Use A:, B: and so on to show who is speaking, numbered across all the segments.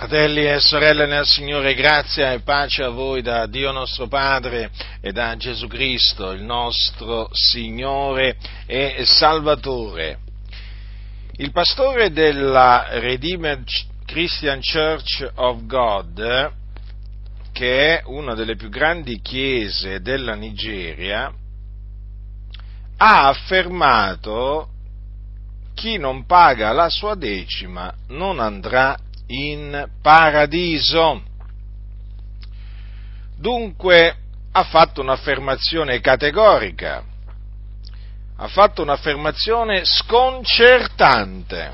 A: Fratelli e sorelle nel Signore, grazia e pace a voi da Dio nostro Padre e da Gesù Cristo, il nostro Signore e Salvatore. Il pastore della Redeemed Christian Church of God, che è una delle più grandi chiese della Nigeria, ha affermato chi non paga la sua decima non andrà in paradiso. Dunque ha fatto un'affermazione categorica, ha fatto un'affermazione sconcertante,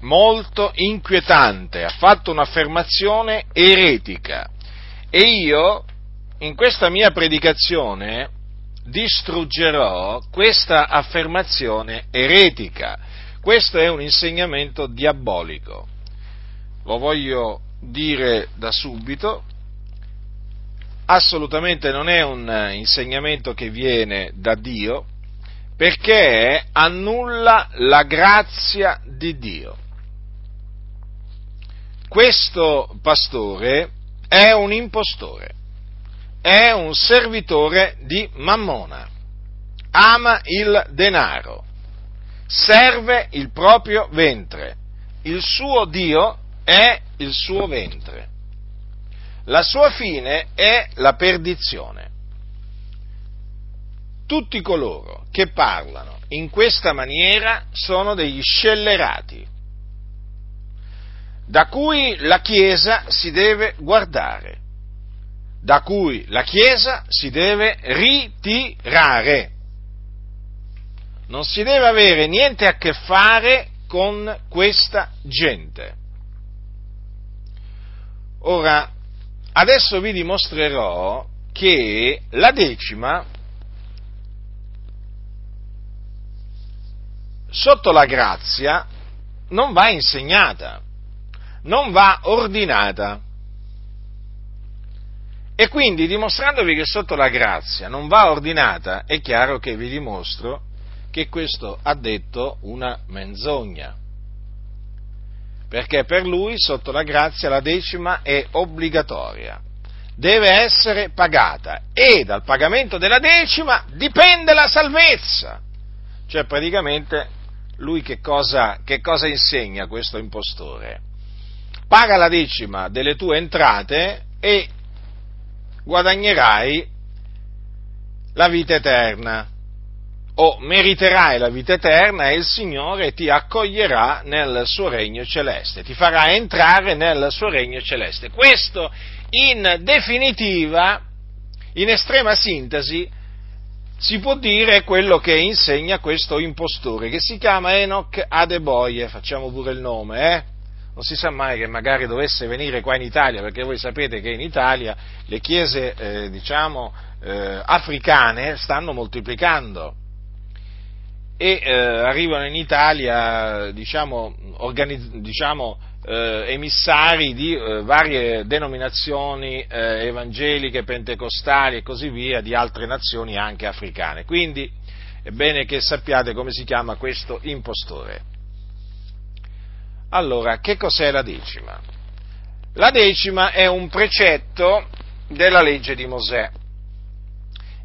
A: molto inquietante, ha fatto un'affermazione eretica e io in questa mia predicazione distruggerò questa affermazione eretica. Questo è un insegnamento diabolico lo voglio dire da subito, assolutamente non è un insegnamento che viene da Dio, perché annulla la grazia di Dio. Questo pastore è un impostore, è un servitore di Mammona, ama il denaro, serve il proprio ventre, il suo Dio è il suo ventre. La sua fine è la perdizione. Tutti coloro che parlano in questa maniera sono degli scellerati, da cui la Chiesa si deve guardare, da cui la Chiesa si deve ritirare. Non si deve avere niente a che fare con questa gente. Ora, adesso vi dimostrerò che la decima, sotto la grazia, non va insegnata, non va ordinata. E quindi dimostrandovi che sotto la grazia non va ordinata, è chiaro che vi dimostro che questo ha detto una menzogna perché per lui sotto la grazia la decima è obbligatoria, deve essere pagata e dal pagamento della decima dipende la salvezza. Cioè praticamente lui che cosa, che cosa insegna questo impostore? Paga la decima delle tue entrate e guadagnerai la vita eterna o meriterai la vita eterna e il Signore ti accoglierà nel suo regno celeste, ti farà entrare nel suo regno celeste. Questo in definitiva, in estrema sintesi, si può dire quello che insegna questo impostore, che si chiama Enoch Adeboye, facciamo pure il nome, eh? Non si sa mai che magari dovesse venire qua in Italia, perché voi sapete che in Italia le chiese, eh, diciamo, eh, africane stanno moltiplicando e eh, arrivano in Italia diciamo, organizz- diciamo, eh, emissari di eh, varie denominazioni eh, evangeliche, pentecostali e così via di altre nazioni anche africane. Quindi è bene che sappiate come si chiama questo impostore. Allora, che cos'è la decima? La decima è un precetto della legge di Mosè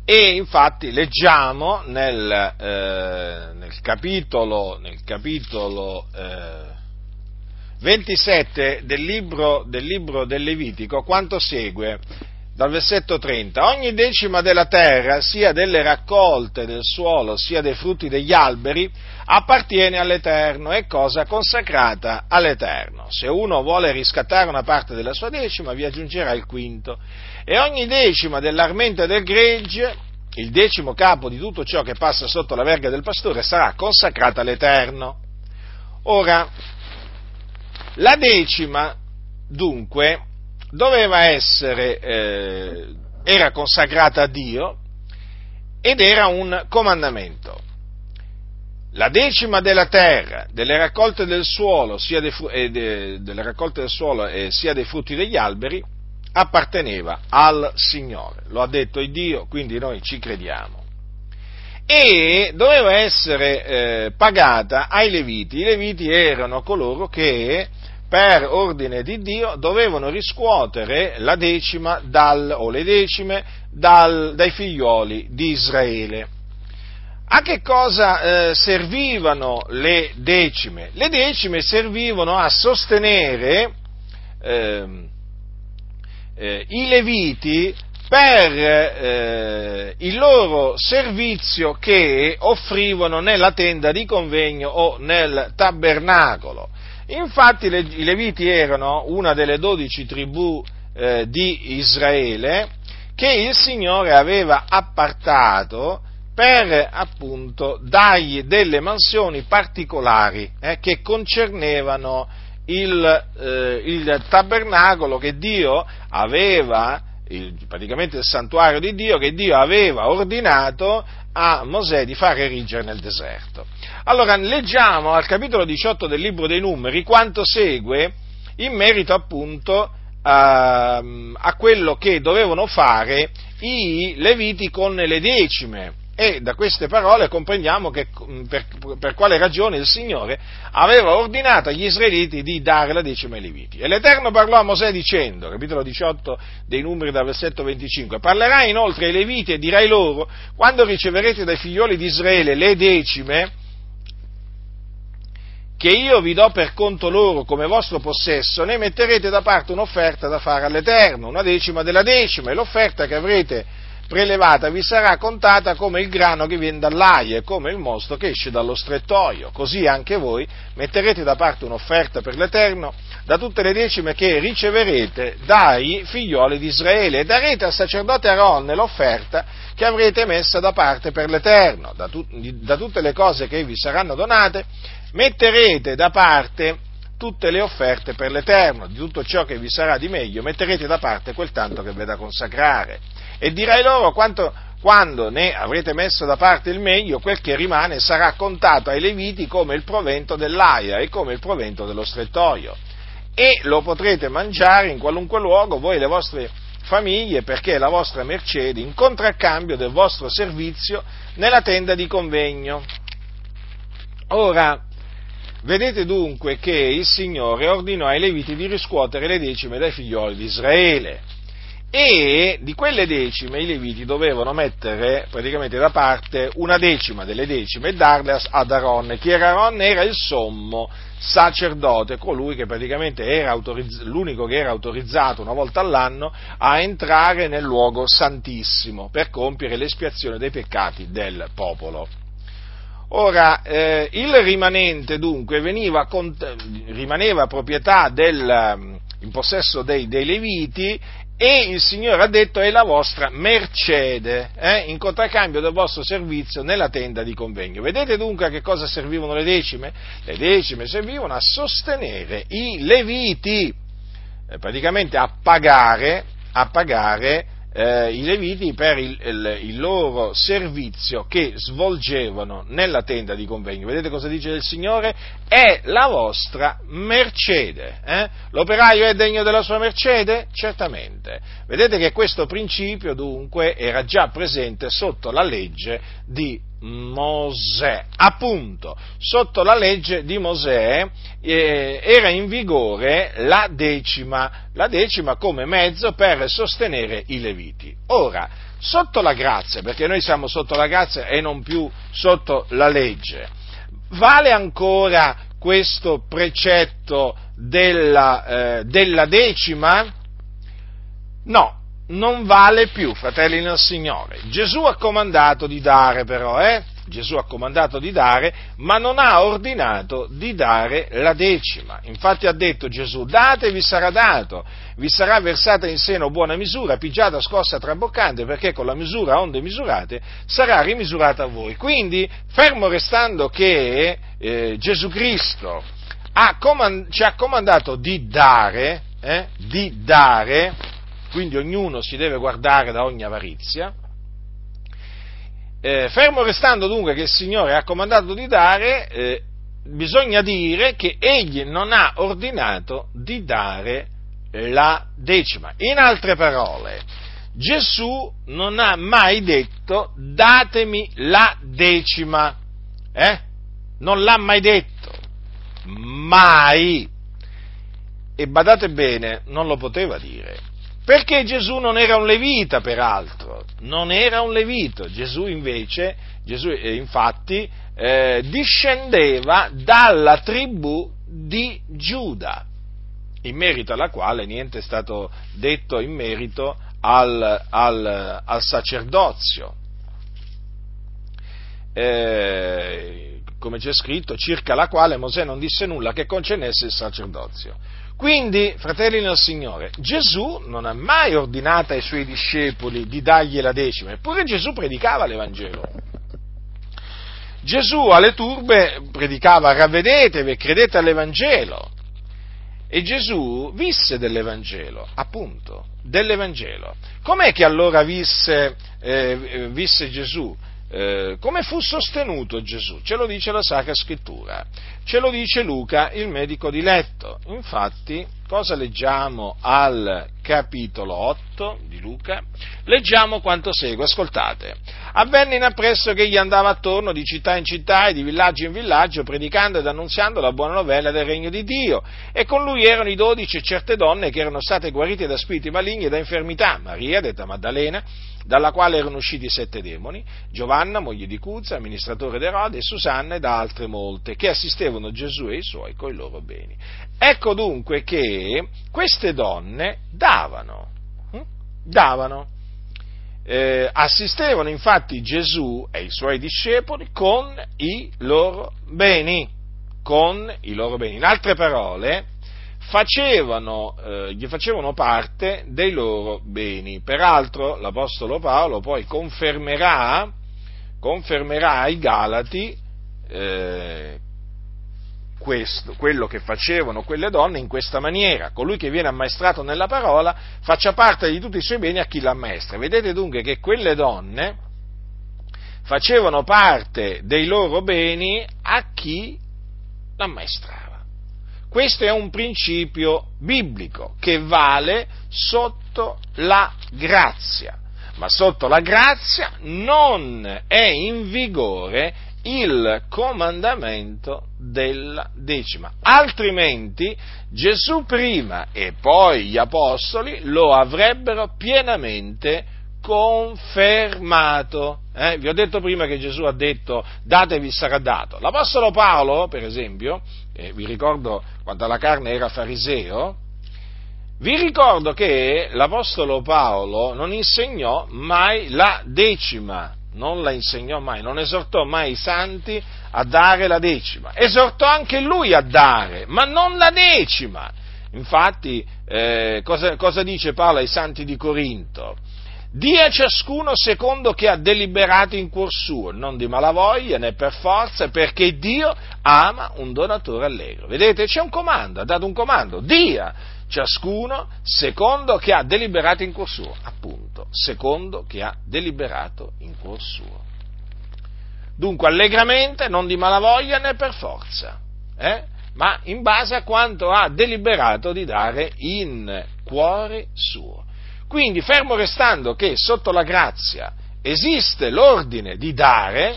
A: e infatti leggiamo nel, eh, nel capitolo, nel capitolo eh, 27 del libro, del libro del Levitico quanto segue dal versetto 30. Ogni decima della terra, sia delle raccolte del suolo, sia dei frutti degli alberi, appartiene all'Eterno, è cosa consacrata all'Eterno. Se uno vuole riscattare una parte della sua decima, vi aggiungerà il quinto e ogni decima dell'armento del gregge, il decimo capo di tutto ciò che passa sotto la verga del pastore, sarà consacrata all'Eterno. Ora, la decima, dunque, doveva essere, eh, era consacrata a Dio ed era un comandamento. La decima della terra, delle raccolte del suolo, sia dei, eh, de, delle raccolte del suolo, eh, sia dei frutti degli alberi, apparteneva al Signore. Lo ha detto il Dio, quindi noi ci crediamo. E doveva essere eh, pagata ai Leviti. I Leviti erano coloro che per ordine di Dio, dovevano riscuotere la decima dal, o le decime dal, dai figlioli di Israele. A che cosa eh, servivano le decime? Le decime servivano a sostenere eh, eh, i leviti per eh, il loro servizio che offrivano nella tenda di convegno o nel tabernacolo. Infatti i Leviti erano una delle dodici tribù eh, di Israele che il Signore aveva appartato per appunto dargli delle mansioni particolari eh, che concernevano il, eh, il, tabernacolo che Dio aveva, il, praticamente il santuario di Dio che Dio aveva ordinato a Mosè di fare erigere nel deserto. Allora leggiamo al capitolo 18 del libro dei numeri quanto segue in merito appunto a, a quello che dovevano fare i leviti con le decime e da queste parole comprendiamo che, per, per, quale ragione il Signore aveva ordinato agli israeliti di dare la decima ai Leviti. E l'Eterno parlò a Mosè dicendo, capitolo 18 dei numeri dal versetto 25, parlerai inoltre ai Leviti e dirai loro, quando riceverete dai figlioli di Israele le decime, che io vi do per conto loro come vostro possesso, ne metterete da parte un'offerta da fare all'Eterno, una decima della decima, e l'offerta che avrete prelevata vi sarà contata come il grano che viene dall'aia e come il mosto che esce dallo strettoio. Così anche voi metterete da parte un'offerta per l'Eterno da tutte le decime che riceverete dai figlioli di Israele e darete al sacerdote Aaron l'offerta che avrete messa da parte per l'Eterno. Da, tu, da tutte le cose che vi saranno donate metterete da parte tutte le offerte per l'Eterno, di tutto ciò che vi sarà di meglio, metterete da parte quel tanto che v'è da consacrare e dirai loro quanto, quando ne avrete messo da parte il meglio, quel che rimane sarà contato ai Leviti come il provento dell'aia e come il provento dello strettoio. E lo potrete mangiare in qualunque luogo, voi e le vostre famiglie, perché è la vostra mercede in contraccambio del vostro servizio nella tenda di convegno. Ora, vedete dunque che il Signore ordinò ai Leviti di riscuotere le decime dai figlioli di Israele e di quelle decime i leviti dovevano mettere praticamente da parte una decima delle decime e darle ad Aaron. Chi era Aaron? Era il sommo sacerdote, colui che praticamente era autorizz- l'unico che era autorizzato una volta all'anno a entrare nel luogo santissimo per compiere l'espiazione dei peccati del popolo. Ora, eh, il rimanente dunque veniva, rimaneva proprietà del, in possesso dei, dei Leviti e il Signore ha detto è la vostra mercede, eh, in contraccambio del vostro servizio nella tenda di convegno. Vedete dunque a che cosa servivano le decime? Le decime servivano a sostenere i leviti, eh, praticamente a pagare, a pagare eh, i Leviti per il, il, il, loro servizio che svolgevano nella tenda di convegno. Vedete cosa dice il Signore? È la vostra mercede. Eh? L'operaio è degno della sua mercede? Certamente. Vedete che questo principio dunque era già presente sotto la legge di Mosè. Appunto, sotto la legge di Mosè eh, era in vigore la decima, la decima come mezzo per sostenere i leviti. Ora, sotto la grazia, perché noi siamo sotto la grazia e non più sotto la legge, vale ancora questo precetto della, eh, della decima? No, non vale più, fratelli nel Signore. Gesù ha comandato di dare però, eh? Gesù ha comandato di dare, ma non ha ordinato di dare la decima. Infatti ha detto Gesù, date vi sarà dato, vi sarà versata in seno buona misura, pigiata, scossa, traboccante, perché con la misura onde misurate sarà rimisurata a voi. Quindi, fermo restando che eh, Gesù Cristo ha comand- ci ha comandato di dare, eh, di dare, quindi ognuno si deve guardare da ogni avarizia. Eh, fermo restando dunque che il Signore ha comandato di dare, eh, bisogna dire che egli non ha ordinato di dare la decima. In altre parole, Gesù non ha mai detto datemi la decima. Eh? Non l'ha mai detto. Mai. E badate bene, non lo poteva dire. Perché Gesù non era un levita, peraltro, non era un levito. Gesù invece, Gesù eh, infatti, eh, discendeva dalla tribù di Giuda, in merito alla quale niente è stato detto in merito al, al, al sacerdozio. Eh, come c'è scritto, circa la quale Mosè non disse nulla che concernesse il sacerdozio. Quindi, fratelli nel Signore, Gesù non ha mai ordinato ai suoi discepoli di dargli la decima, eppure Gesù predicava l'Evangelo. Gesù alle turbe predicava ravvedetevi e credete all'Evangelo. E Gesù visse dell'Evangelo, appunto, dell'Evangelo. Com'è che allora visse, eh, visse Gesù? Eh, come fu sostenuto Gesù? Ce lo dice la Sacra Scrittura, ce lo dice Luca, il medico di letto. Infatti, cosa leggiamo al capitolo 8 di Luca? Leggiamo quanto segue, ascoltate. Avvenne in appresso che egli andava attorno di città in città e di villaggio in villaggio, predicando ed annunziando la buona novella del regno di Dio. E con lui erano i dodici e certe donne che erano state guarite da spiriti maligni e da infermità. Maria, detta Maddalena, dalla quale erano usciti sette demoni, Giovanna, moglie di Cuzza, amministratore d'Erode, e Susanna ed altre molte, che assistevano Gesù e i suoi coi loro beni. Ecco dunque che queste donne davano, hm? davano, eh, assistevano infatti Gesù e i suoi discepoli con i loro beni, con i loro beni. In altre parole, facevano, eh, gli facevano parte dei loro beni. Peraltro l'Apostolo Paolo poi confermerà, confermerà ai Galati eh, questo, quello che facevano quelle donne in questa maniera. Colui che viene ammaestrato nella parola faccia parte di tutti i suoi beni a chi l'ammaestra. Vedete dunque che quelle donne facevano parte dei loro beni a chi l'ammaestrava. Questo è un principio biblico che vale sotto la grazia, ma sotto la grazia non è in vigore il comandamento della decima. Altrimenti Gesù prima e poi gli apostoli lo avrebbero pienamente confermato. Eh? Vi ho detto prima che Gesù ha detto datevi sarà dato. L'Apostolo Paolo, per esempio, eh, vi ricordo quando alla carne era fariseo, vi ricordo che l'Apostolo Paolo non insegnò mai la decima, non la insegnò mai, non esortò mai i santi a dare la decima. Esortò anche lui a dare, ma non la decima. Infatti, eh, cosa, cosa dice Paolo ai santi di Corinto? dia ciascuno secondo che ha deliberato in cuor suo, non di malavoglia né per forza, perché Dio ama un donatore allegro. Vedete, c'è un comando, ha dato un comando, dia ciascuno secondo che ha deliberato in cuor suo, appunto, secondo che ha deliberato in cuor suo. Dunque, allegramente, non di malavoglia né per forza, eh? ma in base a quanto ha deliberato di dare in cuore suo. Quindi, fermo restando che sotto la grazia esiste l'ordine di dare,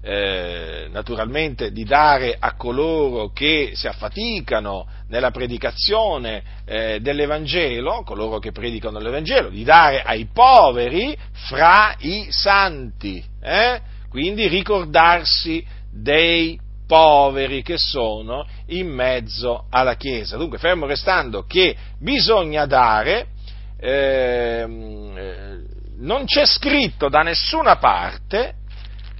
A: eh, naturalmente di dare a coloro che si affaticano nella predicazione eh, dell'Evangelo, coloro che predicano l'Evangelo, di dare ai poveri fra i santi, eh? quindi ricordarsi dei poveri che sono in mezzo alla Chiesa. Dunque, fermo restando che bisogna dare, ehm, eh, non c'è scritto da nessuna parte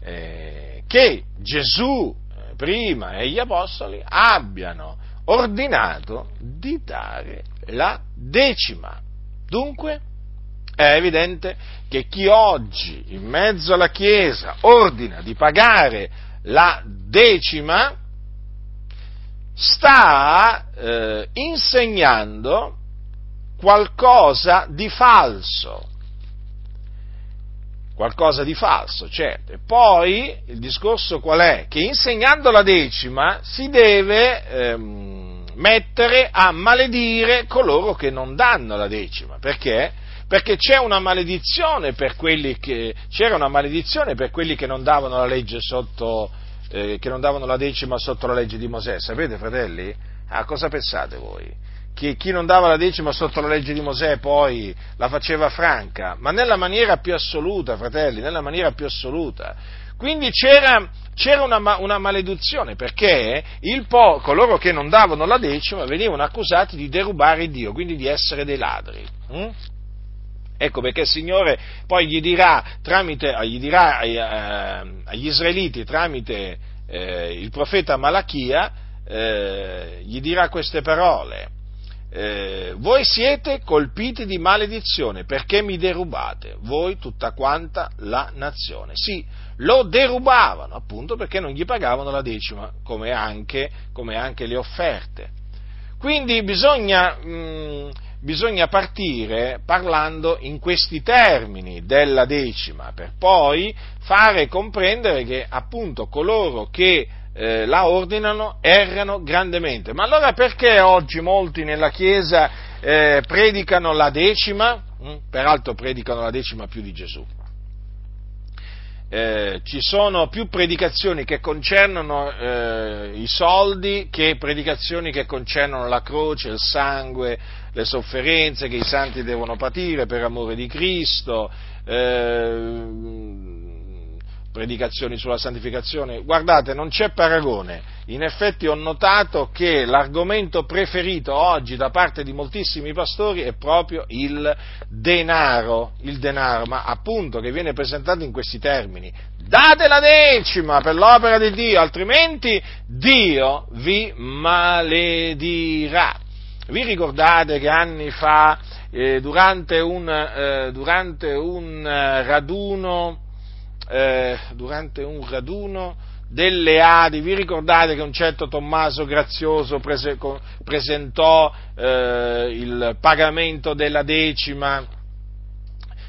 A: eh, che Gesù eh, prima e gli Apostoli abbiano ordinato di dare la decima. Dunque, è evidente che chi oggi in mezzo alla Chiesa ordina di pagare la decima sta eh, insegnando qualcosa di falso. Qualcosa di falso, certo. E poi il discorso qual è? Che insegnando la decima si deve ehm, mettere a maledire coloro che non danno la decima. Perché? Perché c'è una maledizione per quelli che, c'era una maledizione per quelli che non davano la legge sotto, eh, che non davano la decima sotto la legge di Mosè. Sapete, fratelli? Ah, cosa pensate voi? Chi, chi, non dava la decima sotto la legge di Mosè poi la faceva franca, ma nella maniera più assoluta, fratelli, nella maniera più assoluta. Quindi c'era, c'era una, una, maledizione perché po, coloro che non davano la decima venivano accusati di derubare Dio, quindi di essere dei ladri. Hm? Ecco perché il Signore poi gli dirà, tramite, gli dirà eh, agli israeliti tramite eh, il profeta Malachia, eh, gli dirà queste parole. Eh, voi siete colpiti di maledizione perché mi derubate, voi tutta quanta la nazione. Sì, lo derubavano appunto perché non gli pagavano la decima, come anche, come anche le offerte. Quindi bisogna, mh, mm, bisogna partire parlando in questi termini della decima, per poi fare comprendere che appunto coloro che eh, la ordinano errano grandemente. Ma allora perché oggi molti nella Chiesa eh, predicano la decima? Mm? Peraltro predicano la decima più di Gesù. Eh, ci sono più predicazioni che concernono eh, i soldi che predicazioni che concernono la croce, il sangue, le sofferenze che i santi devono patire per amore di Cristo, eh, predicazioni sulla santificazione, guardate, non c'è paragone. In effetti ho notato che l'argomento preferito oggi da parte di moltissimi pastori è proprio il denaro, il denaro, ma appunto che viene presentato in questi termini. Date la decima per l'opera di Dio, altrimenti Dio vi maledirà. Vi ricordate che anni fa, eh, durante un, eh, durante un eh, raduno, eh, durante un raduno delle Adi, vi ricordate che un certo Tommaso Grazioso prese, presentò eh, il pagamento della decima,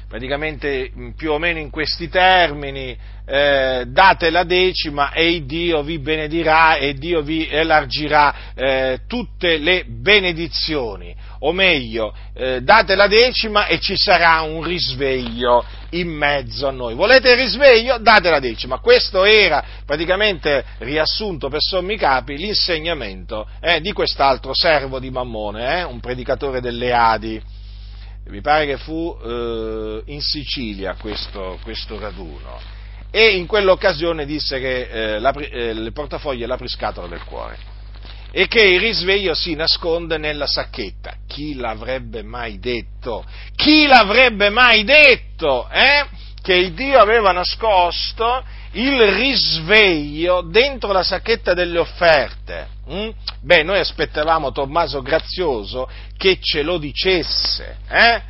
A: praticamente più o meno in questi termini, eh, date la decima e Dio vi benedirà e Dio vi elargirà eh, tutte le benedizioni, o meglio, eh, date la decima e ci sarà un risveglio in mezzo a noi. Volete il risveglio? Date la decima. Questo era praticamente riassunto per sommi capi l'insegnamento eh, di quest'altro servo di Mammone, eh, un predicatore delle Adi. Mi pare che fu eh, in Sicilia questo, questo raduno e in quell'occasione disse che eh, la, eh, il portafoglio è l'apriscatola del cuore e che il risveglio si nasconde nella sacchetta. Chi l'avrebbe mai detto? Chi l'avrebbe mai detto? Eh? Che il Dio aveva nascosto il risveglio dentro la sacchetta delle offerte. Mm? Beh, noi aspettavamo Tommaso Grazioso che ce lo dicesse, eh?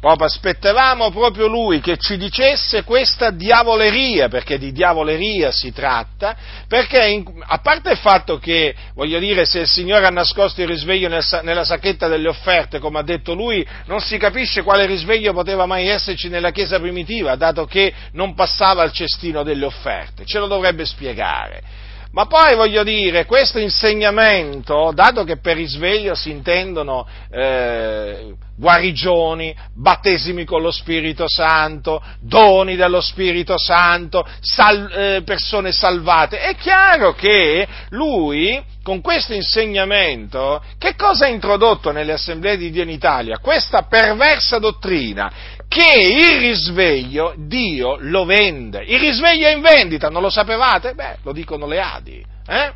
A: Proprio aspettavamo proprio lui che ci dicesse questa diavoleria, perché di diavoleria si tratta, perché in, a parte il fatto che, voglio dire, se il Signore ha nascosto il risveglio nel, nella sacchetta delle offerte, come ha detto lui, non si capisce quale risveglio poteva mai esserci nella Chiesa primitiva, dato che non passava al cestino delle offerte, ce lo dovrebbe spiegare. Ma poi voglio dire, questo insegnamento, dato che per risveglio si intendono eh, guarigioni, battesimi con lo Spirito Santo, doni dello Spirito Santo, sal, eh, persone salvate, è chiaro che lui con questo insegnamento, che cosa ha introdotto nelle assemblee di Dio in Italia? Questa perversa dottrina che il risveglio Dio lo vende. Il risveglio è in vendita, non lo sapevate? Beh, lo dicono le Adi. Eh?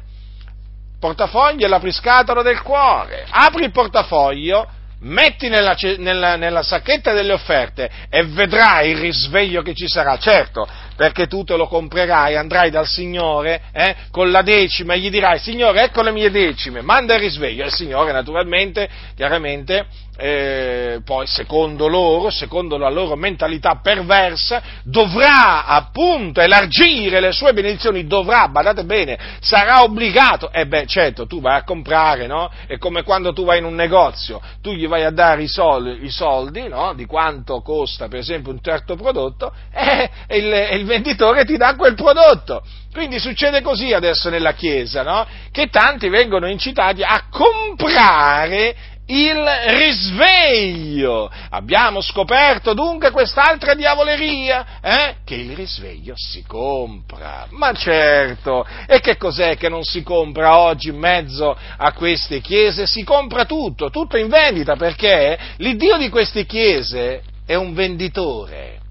A: Portafoglio è l'apriscatola del cuore. Apri il portafoglio, metti nella, nella, nella, sacchetta delle offerte e vedrai il risveglio che ci sarà. Certo, perché tu te lo comprerai, andrai dal Signore eh, con la decima e gli dirai, Signore, ecco le mie decime, manda il risveglio. E il Signore, naturalmente, chiaramente, eh, poi secondo loro, secondo la loro mentalità perversa, dovrà appunto elargire le sue benedizioni, dovrà, badate bene, sarà obbligato, e eh beh certo, tu vai a comprare, no? È come quando tu vai in un negozio, tu gli vai a dare i soldi, i soldi no? Di quanto costa per esempio un certo prodotto, eh, e il, e il venditore ti dà quel prodotto. Quindi succede così adesso nella Chiesa, no? Che tanti vengono incitati a comprare il risveglio. Abbiamo scoperto dunque quest'altra diavoleria, eh? che il risveglio si compra. Ma certo, e che cos'è che non si compra oggi in mezzo a queste chiese? Si compra tutto, tutto in vendita, perché l'Iddio di queste chiese è un venditore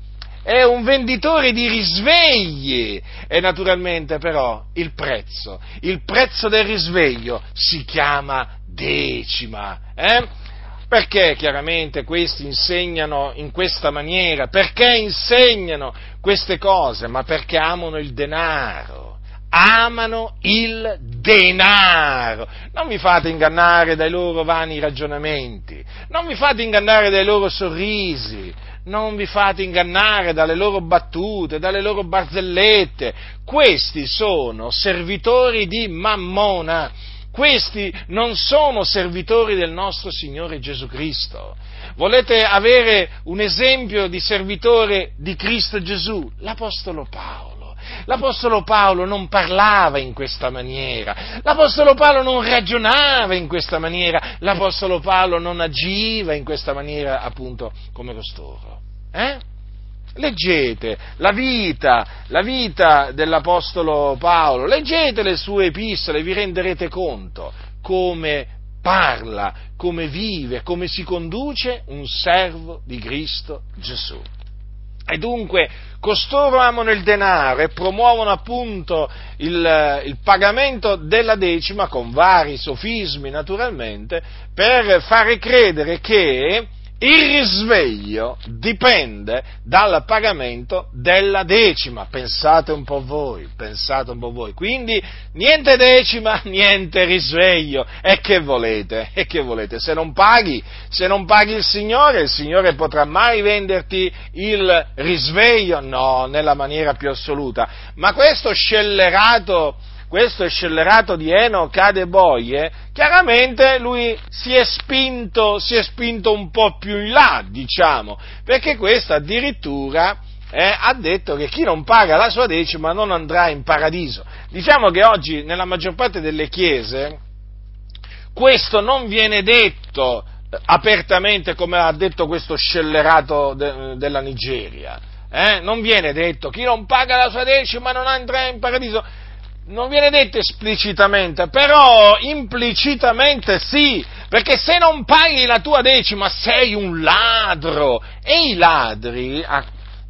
A: è un venditore di risvegli e naturalmente però il prezzo, il prezzo del risveglio si chiama decima. Eh? Perché chiaramente questi insegnano in questa maniera? Perché insegnano queste cose? Ma perché amano il denaro. Amano il denaro. Non vi fate ingannare dai loro vani ragionamenti, non vi fate ingannare dai loro sorrisi, non vi fate ingannare dalle loro battute, dalle loro barzellette. Questi sono servitori di Mammona. Questi non sono servitori del nostro Signore Gesù Cristo. Volete avere un esempio di servitore di Cristo Gesù? L'Apostolo Paolo. L'Apostolo Paolo non parlava in questa maniera, l'Apostolo Paolo non ragionava in questa maniera, l'Apostolo Paolo non agiva in questa maniera appunto come costoro. Eh? Leggete la vita, la vita dell'Apostolo Paolo, leggete le sue epistole vi renderete conto come parla, come vive, come si conduce un servo di Cristo Gesù. E dunque costoro amano il denaro e promuovono appunto il, il, pagamento della decima con vari sofismi naturalmente per fare credere che il risveglio dipende dal pagamento della decima, pensate un po' voi, pensate un po' voi. Quindi niente decima, niente risveglio. E che volete? E che volete? Se non paghi, se non paghi il Signore, il Signore potrà mai venderti il risveglio? No, nella maniera più assoluta. Ma questo scellerato questo scellerato di Eno cade boie, chiaramente lui si è spinto, si è spinto un po' più in là, diciamo, perché questo addirittura eh, ha detto che chi non paga la sua decima non andrà in paradiso. Diciamo che oggi nella maggior parte delle chiese questo non viene detto eh, apertamente come ha detto questo scellerato de, della Nigeria. Eh? Non viene detto chi non paga la sua decima non andrà in paradiso non viene detto esplicitamente, però implicitamente sì, perché se non paghi la tua decima sei un ladro e i ladri,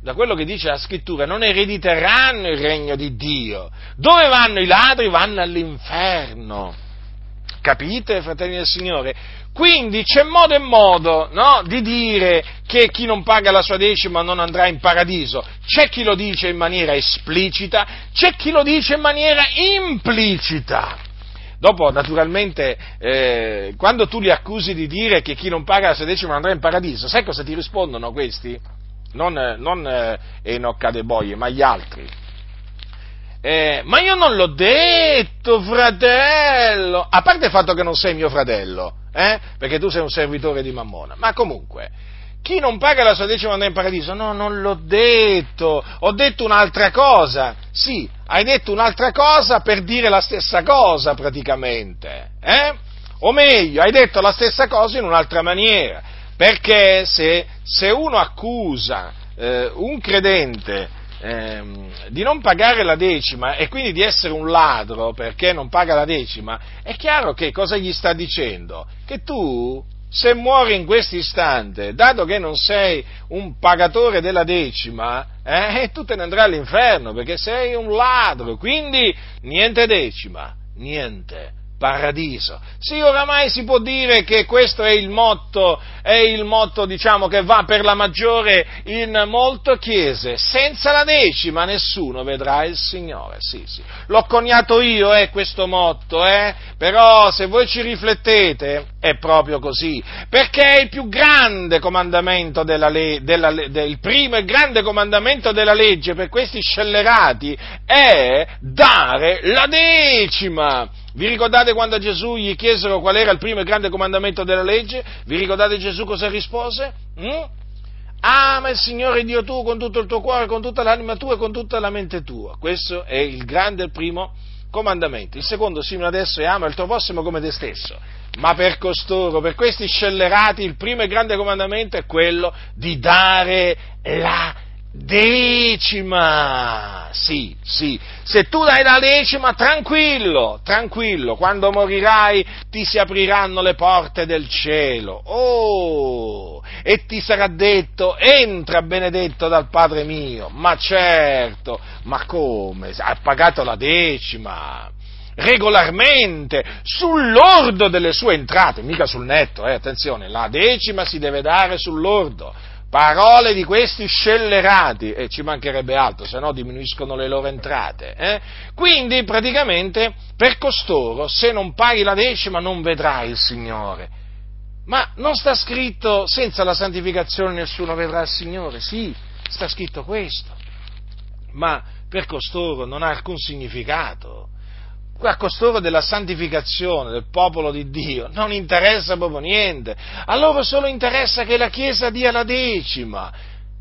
A: da quello che dice la scrittura, non erediteranno il regno di Dio. Dove vanno i ladri? Vanno all'inferno. Capite, fratelli del Signore? Quindi c'è modo e modo no, di dire che chi non paga la sua decima non andrà in paradiso. C'è chi lo dice in maniera esplicita, c'è chi lo dice in maniera implicita. Dopo, naturalmente, eh, quando tu li accusi di dire che chi non paga la sua decima andrà in paradiso, sai cosa ti rispondono questi? Non, non eh, Enoch Adeboye, ma gli altri eh, ma io non l'ho detto, fratello. A parte il fatto che non sei mio fratello, eh? perché tu sei un servitore di Mammona. Ma comunque, chi non paga la sua decima andrà in paradiso? No, non l'ho detto. Ho detto un'altra cosa. Sì, hai detto un'altra cosa per dire la stessa cosa praticamente. Eh? O meglio, hai detto la stessa cosa in un'altra maniera. Perché se, se uno accusa eh, un credente ehm, di non pagare la decima e quindi di essere un ladro perché non paga la decima, è chiaro che cosa gli sta dicendo? Che tu, se muori in questo istante, dato che non sei un pagatore della decima, eh, tu te ne andrai all'inferno perché sei un ladro, quindi niente decima, niente paradiso. Sì, oramai si può dire che questo è il motto, è il motto, diciamo, che va per la maggiore in molte chiese. Senza la decima nessuno vedrà il Signore. Sì, sì. L'ho coniato io, eh, questo motto, eh? Però se voi ci riflettete, è proprio così. Perché è il più grande comandamento della legge, il primo e grande comandamento della legge per questi scellerati è dare la decima. Vi ricordate quando a Gesù gli chiesero qual era il primo e grande comandamento della legge? Vi ricordate Gesù cosa rispose? Mm? Ama il Signore Dio tuo con tutto il tuo cuore, con tutta l'anima tua e con tutta la mente tua. Questo è il grande primo comandamento. Il secondo, simile adesso, è ama il tuo prossimo come te stesso. Ma per costoro, per questi scellerati, il primo e grande comandamento è quello di dare la decima. Sì, sì. Se tu dai la decima, tranquillo, tranquillo, quando morirai ti si apriranno le porte del cielo. Oh! E ti sarà detto, entra benedetto dal Padre mio. Ma certo, ma come? Hai pagato la decima regolarmente, sull'ordo delle sue entrate, mica sul netto, eh, attenzione, la decima si deve dare sull'ordo. Parole di questi scellerati, e ci mancherebbe altro, se no diminuiscono le loro entrate. Eh? Quindi praticamente per costoro, se non paghi la decima, non vedrai il Signore. Ma non sta scritto senza la santificazione nessuno vedrà il Signore? Sì, sta scritto questo. Ma per costoro non ha alcun significato a costoro della santificazione del popolo di Dio non interessa proprio niente, a loro solo interessa che la Chiesa dia la decima,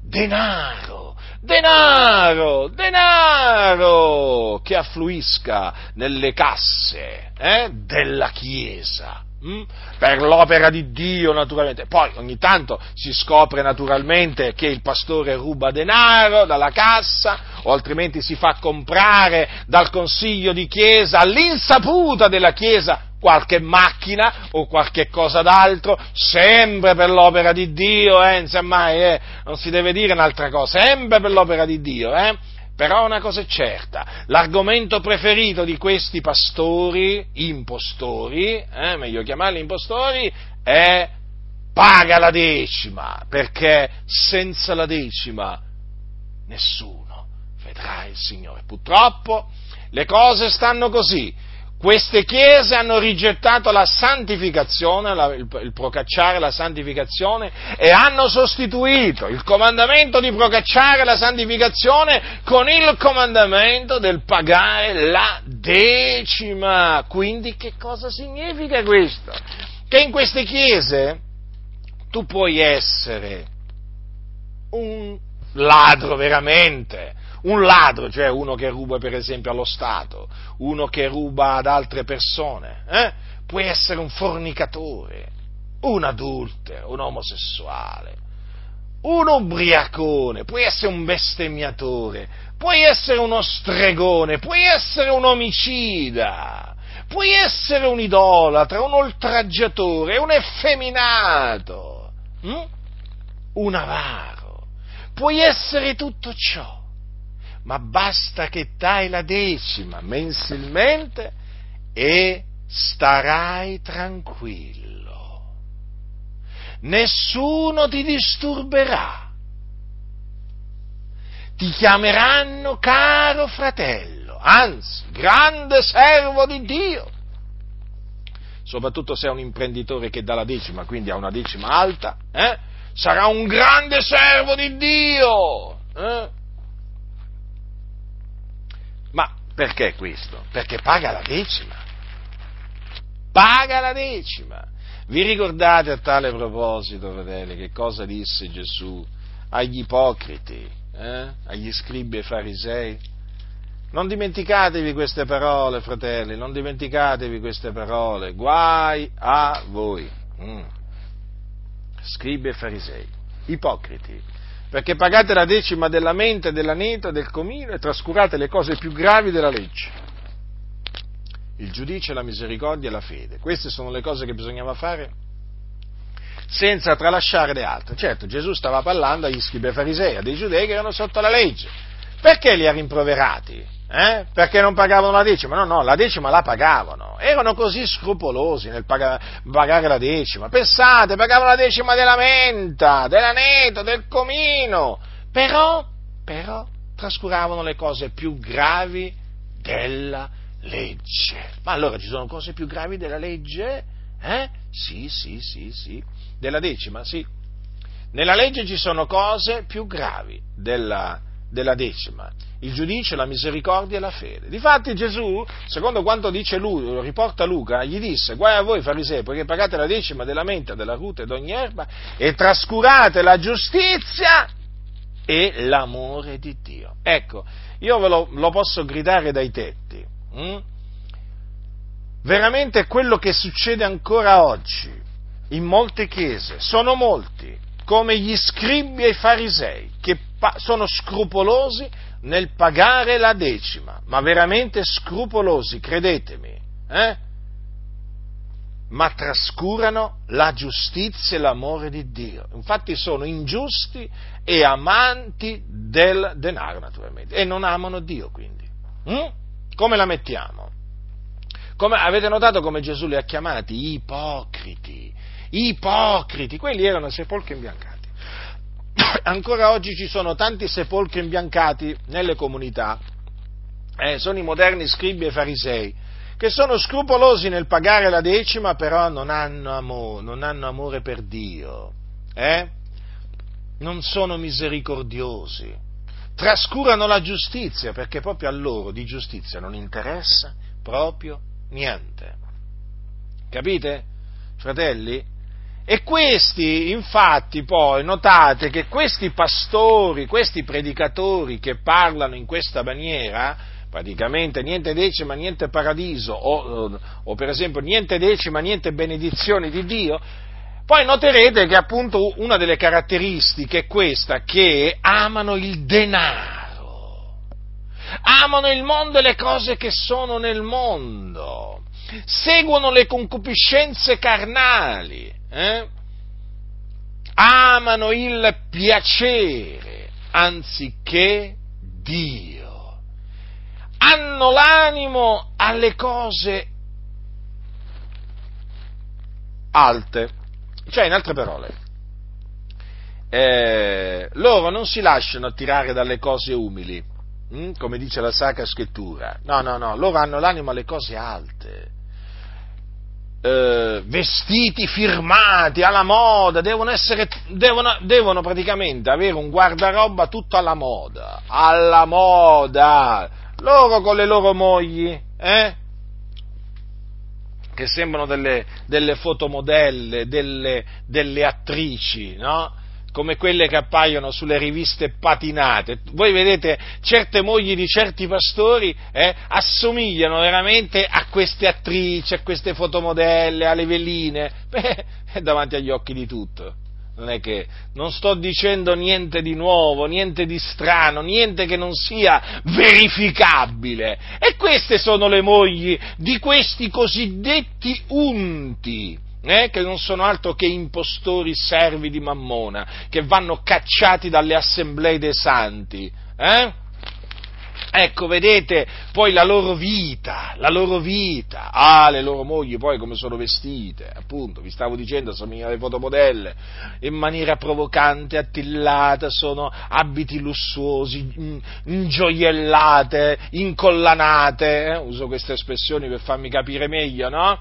A: denaro, denaro, denaro che affluisca nelle casse eh, della Chiesa. Mm? per l'opera di Dio naturalmente. Poi ogni tanto si scopre naturalmente che il pastore ruba denaro dalla cassa o altrimenti si fa comprare dal consiglio di chiesa all'insaputa della chiesa qualche macchina o qualche cosa d'altro, sempre per l'opera di Dio, eh, insomma, eh, non si deve dire un'altra cosa, sempre per l'opera di Dio, eh. Però una cosa è certa, l'argomento preferito di questi pastori, impostori, eh, meglio chiamarli impostori, è paga la decima, perché senza la decima nessuno vedrà il Signore. Purtroppo le cose stanno così, queste chiese hanno rigettato la santificazione, la, il, il, procacciare la santificazione e hanno sostituito il comandamento di procacciare la santificazione con il comandamento del pagare la decima. Quindi che cosa significa questo? Che in queste chiese tu puoi essere un ladro veramente, un ladro, cioè uno che ruba per esempio allo Stato, uno che ruba ad altre persone, eh? puoi essere un fornicatore, un adultero, un omosessuale, un ubriacone, puoi essere un bestemmiatore, puoi essere uno stregone, puoi essere un omicida, puoi essere un idolatra, un oltraggiatore, un effeminato, hm? un avaro, puoi essere tutto ciò ma basta che dai la decima mensilmente e starai tranquillo. Nessuno ti disturberà. Ti chiameranno caro fratello, anzi, grande servo di Dio. Soprattutto se è un imprenditore che dà la decima, quindi ha una decima alta, eh? sarà un grande servo di Dio. Eh? Ma perché questo? Perché paga la decima. Paga la decima. Vi ricordate a tale proposito, fratelli, che cosa disse Gesù agli ipocriti, eh? agli scribi e farisei? Non dimenticatevi queste parole, fratelli, non dimenticatevi queste parole. Guai a voi. Mm. Scribi e farisei, ipocriti perché pagate la decima della mente, dell'aneto, del comino e trascurate le cose più gravi della legge. Il giudice, la misericordia e la fede. Queste sono le cose che bisognava fare senza tralasciare le altre. Certo, Gesù stava parlando agli scribi farisei, a dei giudei che erano sotto la legge. Perché li ha rimproverati? Eh? Perché non pagavano la decima? No, no, la decima la pagavano. Erano così scrupolosi nel pagare la decima. Pensate, pagavano la decima della menta, dell'aneto, del comino. Però, però, trascuravano le cose più gravi della legge. Ma allora ci sono cose più gravi della legge? Eh? Sì, sì, sì, sì. Della decima, sì. Nella legge ci sono cose più gravi della, della decima il giudice, la misericordia e la fede. Difatti Gesù, secondo quanto dice lui, riporta Luca, gli disse, guai a voi farisei, poiché pagate la decima della menta, della ruta e d'ogni erba e trascurate la giustizia e l'amore di Dio. Ecco, io ve lo, lo posso gridare dai tetti. Hm? veramente quello che succede ancora oggi in molte chiese. Sono molti, come gli scribi e i farisei, che sono scrupolosi nel pagare la decima, ma veramente scrupolosi, credetemi, eh? ma trascurano la giustizia e l'amore di Dio. Infatti sono ingiusti e amanti del denaro, naturalmente, e non amano Dio quindi. Mm? Come la mettiamo? Come, avete notato come Gesù li ha chiamati? Ipocriti. Ipocriti. Quelli erano sepolcri imbiancati. Ancora oggi ci sono tanti sepolcri imbiancati nelle comunità. Eh, sono i moderni scribi e farisei che sono scrupolosi nel pagare la decima, però non hanno amore, non hanno amore per Dio, eh? non sono misericordiosi, trascurano la giustizia, perché proprio a loro di giustizia non interessa proprio niente. Capite, fratelli? E questi, infatti, poi notate che questi pastori, questi predicatori che parlano in questa maniera, praticamente niente decima, niente paradiso, o, o, per esempio niente decima, niente benedizione di Dio, poi noterete che appunto una delle caratteristiche è questa, che amano il denaro, amano il mondo e le cose che sono nel mondo, seguono le concupiscenze carnali, eh? amano il piacere anziché Dio hanno l'animo alle cose alte. Cioè, in altre parole, eh, loro non si lasciano attirare dalle cose umili, hm? come dice la Sacra Scrittura. No, no, no, loro hanno l'animo alle cose alte. Eh, vestiti firmati alla moda, devono, essere, devono, devono praticamente avere un guardaroba tutto alla moda, alla moda, loro con le loro mogli, eh? che sembrano delle, delle fotomodelle, delle, delle attrici, no? Come quelle che appaiono sulle riviste patinate. Voi vedete, certe mogli di certi pastori eh, assomigliano veramente a queste attrici, a queste fotomodelle, alle veline, beh, è davanti agli occhi di tutto non è che non sto dicendo niente di nuovo, niente di strano, niente che non sia verificabile. E queste sono le mogli di questi cosiddetti unti. Eh, che non sono altro che impostori servi di Mammona, che vanno cacciati dalle assemblee dei santi. Eh? Ecco, vedete poi la loro vita, la loro vita, ah, le loro mogli poi come sono vestite, appunto, vi stavo dicendo, somigliano alle fotomodelle, in maniera provocante, attillata, sono abiti lussuosi, ingioiellate, incollanate, eh? uso queste espressioni per farmi capire meglio, no?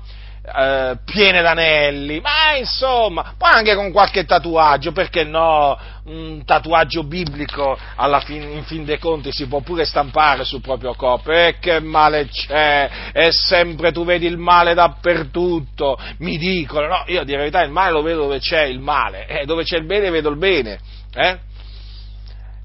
A: Eh, piene d'anelli, ma insomma, poi anche con qualche tatuaggio, perché no? Un tatuaggio biblico alla fin, in fin dei conti si può pure stampare sul proprio corpo, e che male c'è, e sempre tu vedi il male dappertutto, mi dicono, no, io di verità il male lo vedo dove c'è il male, eh, dove c'è il bene vedo il bene, eh?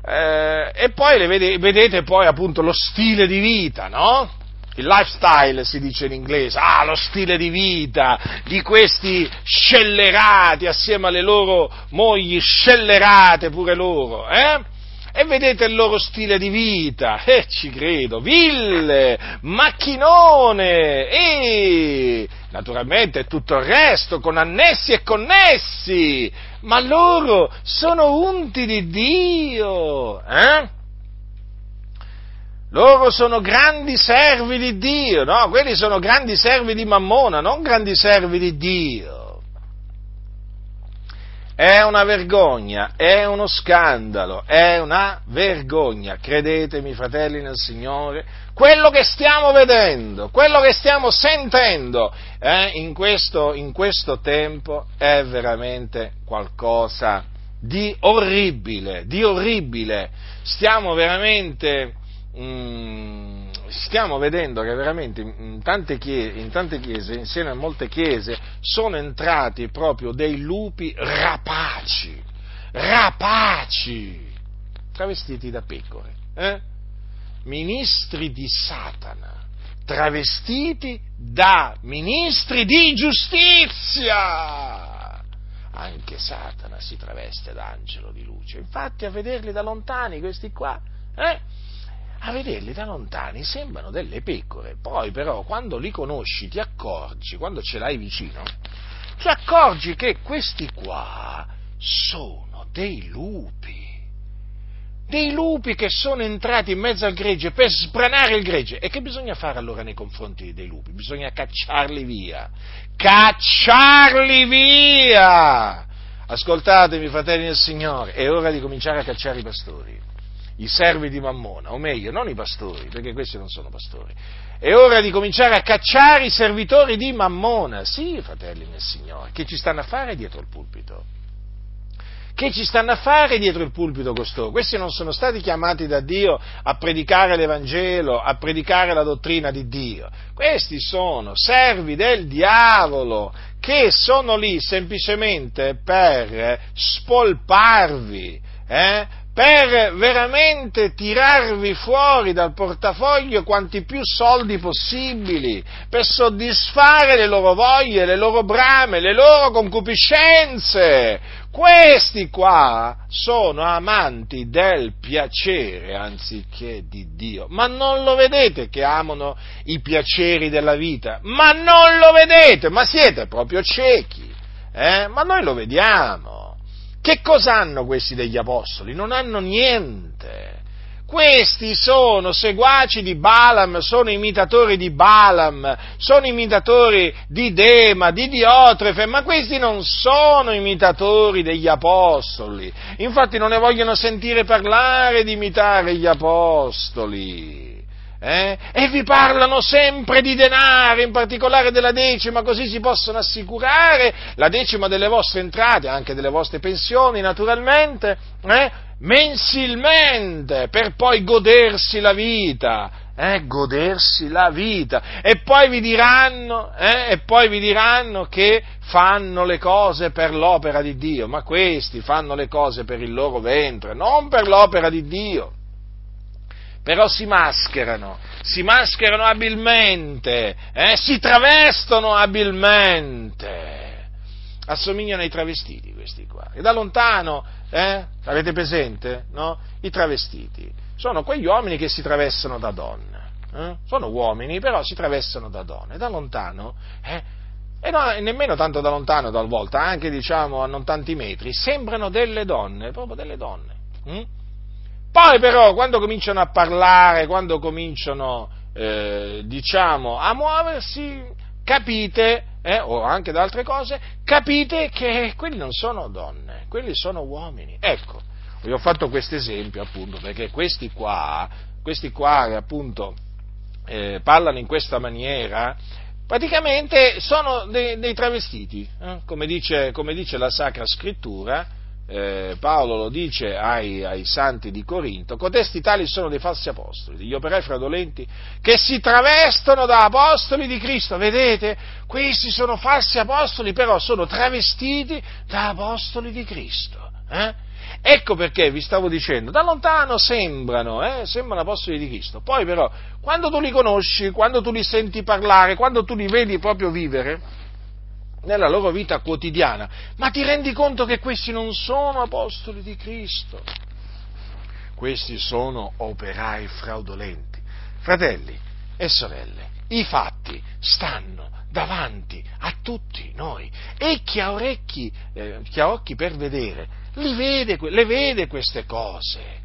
A: Eh, e poi vedete, vedete poi appunto lo stile di vita, no? Il lifestyle si dice in inglese, ah, lo stile di vita di questi scellerati assieme alle loro mogli scellerate pure loro, eh? E vedete il loro stile di vita, eh, ci credo, ville, macchinone e naturalmente tutto il resto con annessi e connessi, ma loro sono unti di Dio, eh? Loro sono grandi servi di Dio, no? Quelli sono grandi servi di Mammona, non grandi servi di Dio. È una vergogna, è uno scandalo, è una vergogna, credetemi fratelli nel Signore, quello che stiamo vedendo, quello che stiamo sentendo eh, in, questo, in questo tempo è veramente qualcosa di orribile, di orribile. Stiamo veramente Mm, stiamo vedendo che veramente in tante, chiese, in tante chiese, insieme a molte chiese, sono entrati proprio dei lupi rapaci, rapaci, travestiti da pecore, eh? ministri di Satana, travestiti da ministri di giustizia. Anche Satana si traveste da angelo di luce. Infatti, a vederli da lontani, questi qua, eh, a vederli da lontani sembrano delle pecore. Poi, però, quando li conosci, ti accorgi, quando ce l'hai vicino, ti accorgi che questi qua sono dei lupi dei lupi che sono entrati in mezzo al gregge per sbranare il gregge. E che bisogna fare allora nei confronti dei lupi? Bisogna cacciarli via. Cacciarli via! Ascoltatemi, fratelli del Signore, è ora di cominciare a cacciare i pastori, i servi di Mammona, o meglio, non i pastori, perché questi non sono pastori. È ora di cominciare a cacciare i servitori di Mammona, sì, fratelli del Signore, che ci stanno a fare dietro il pulpito che ci stanno a fare dietro il pulpito costoro? Questi non sono stati chiamati da Dio a predicare l'Evangelo, a predicare la dottrina di Dio. Questi sono servi del diavolo che sono lì semplicemente per spolparvi, eh? Per veramente tirarvi fuori dal portafoglio quanti più soldi possibili, per soddisfare le loro voglie, le loro brame, le loro concupiscenze. Questi qua sono amanti del piacere anziché di Dio. Ma non lo vedete che amano i piaceri della vita? Ma non lo vedete? Ma siete proprio ciechi? Eh? Ma noi lo vediamo. Che cosa hanno questi degli apostoli? Non hanno niente. Questi sono seguaci di Balaam, sono imitatori di Balaam, sono imitatori di Dema, di Diotrefe, ma questi non sono imitatori degli apostoli. Infatti non ne vogliono sentire parlare di imitare gli apostoli. Eh? E vi parlano sempre di denaro, in particolare della decima, così si possono assicurare la decima delle vostre entrate, anche delle vostre pensioni, naturalmente, eh? mensilmente, per poi godersi la vita. Eh, godersi la vita e poi vi diranno eh, e poi vi diranno che fanno le cose per l'opera di Dio ma questi fanno le cose per il loro ventre non per l'opera di Dio però si mascherano, si mascherano abilmente, eh? si travestono abilmente. Assomigliano ai travestiti questi qua. E da lontano, eh? avete presente? No? I travestiti. Sono quegli uomini che si travestono da donne. Eh? Sono uomini, però si travestono da donne. Da lontano, eh? e no, nemmeno tanto da lontano talvolta, anche diciamo a non tanti metri, sembrano delle donne, proprio delle donne. Hm? Poi però quando cominciano a parlare, quando cominciano, eh, diciamo, a muoversi, capite, eh, o anche da altre cose, capite che quelli non sono donne, quelli sono uomini. Ecco, vi ho fatto questo esempio appunto perché questi qua, questi qua che appunto eh, parlano in questa maniera, praticamente sono dei, dei travestiti, eh? come, dice, come dice la Sacra Scrittura, eh, Paolo lo dice ai, ai, santi di Corinto, cotesti tali sono dei falsi apostoli, degli operai fraudolenti che si travestono da apostoli di Cristo. Vedete? Questi sono falsi apostoli, però sono travestiti da apostoli di Cristo. Eh? Ecco perché vi stavo dicendo, da lontano sembrano, eh, sembrano apostoli di Cristo, poi però quando tu li conosci, quando tu li senti parlare, quando tu li vedi proprio vivere, nella loro vita quotidiana, ma ti rendi conto che questi non sono apostoli di Cristo? Questi sono operai fraudolenti. Fratelli e sorelle, i fatti stanno davanti a tutti noi e chi ha orecchi, eh, chi ha occhi per vedere, vede, le vede queste cose.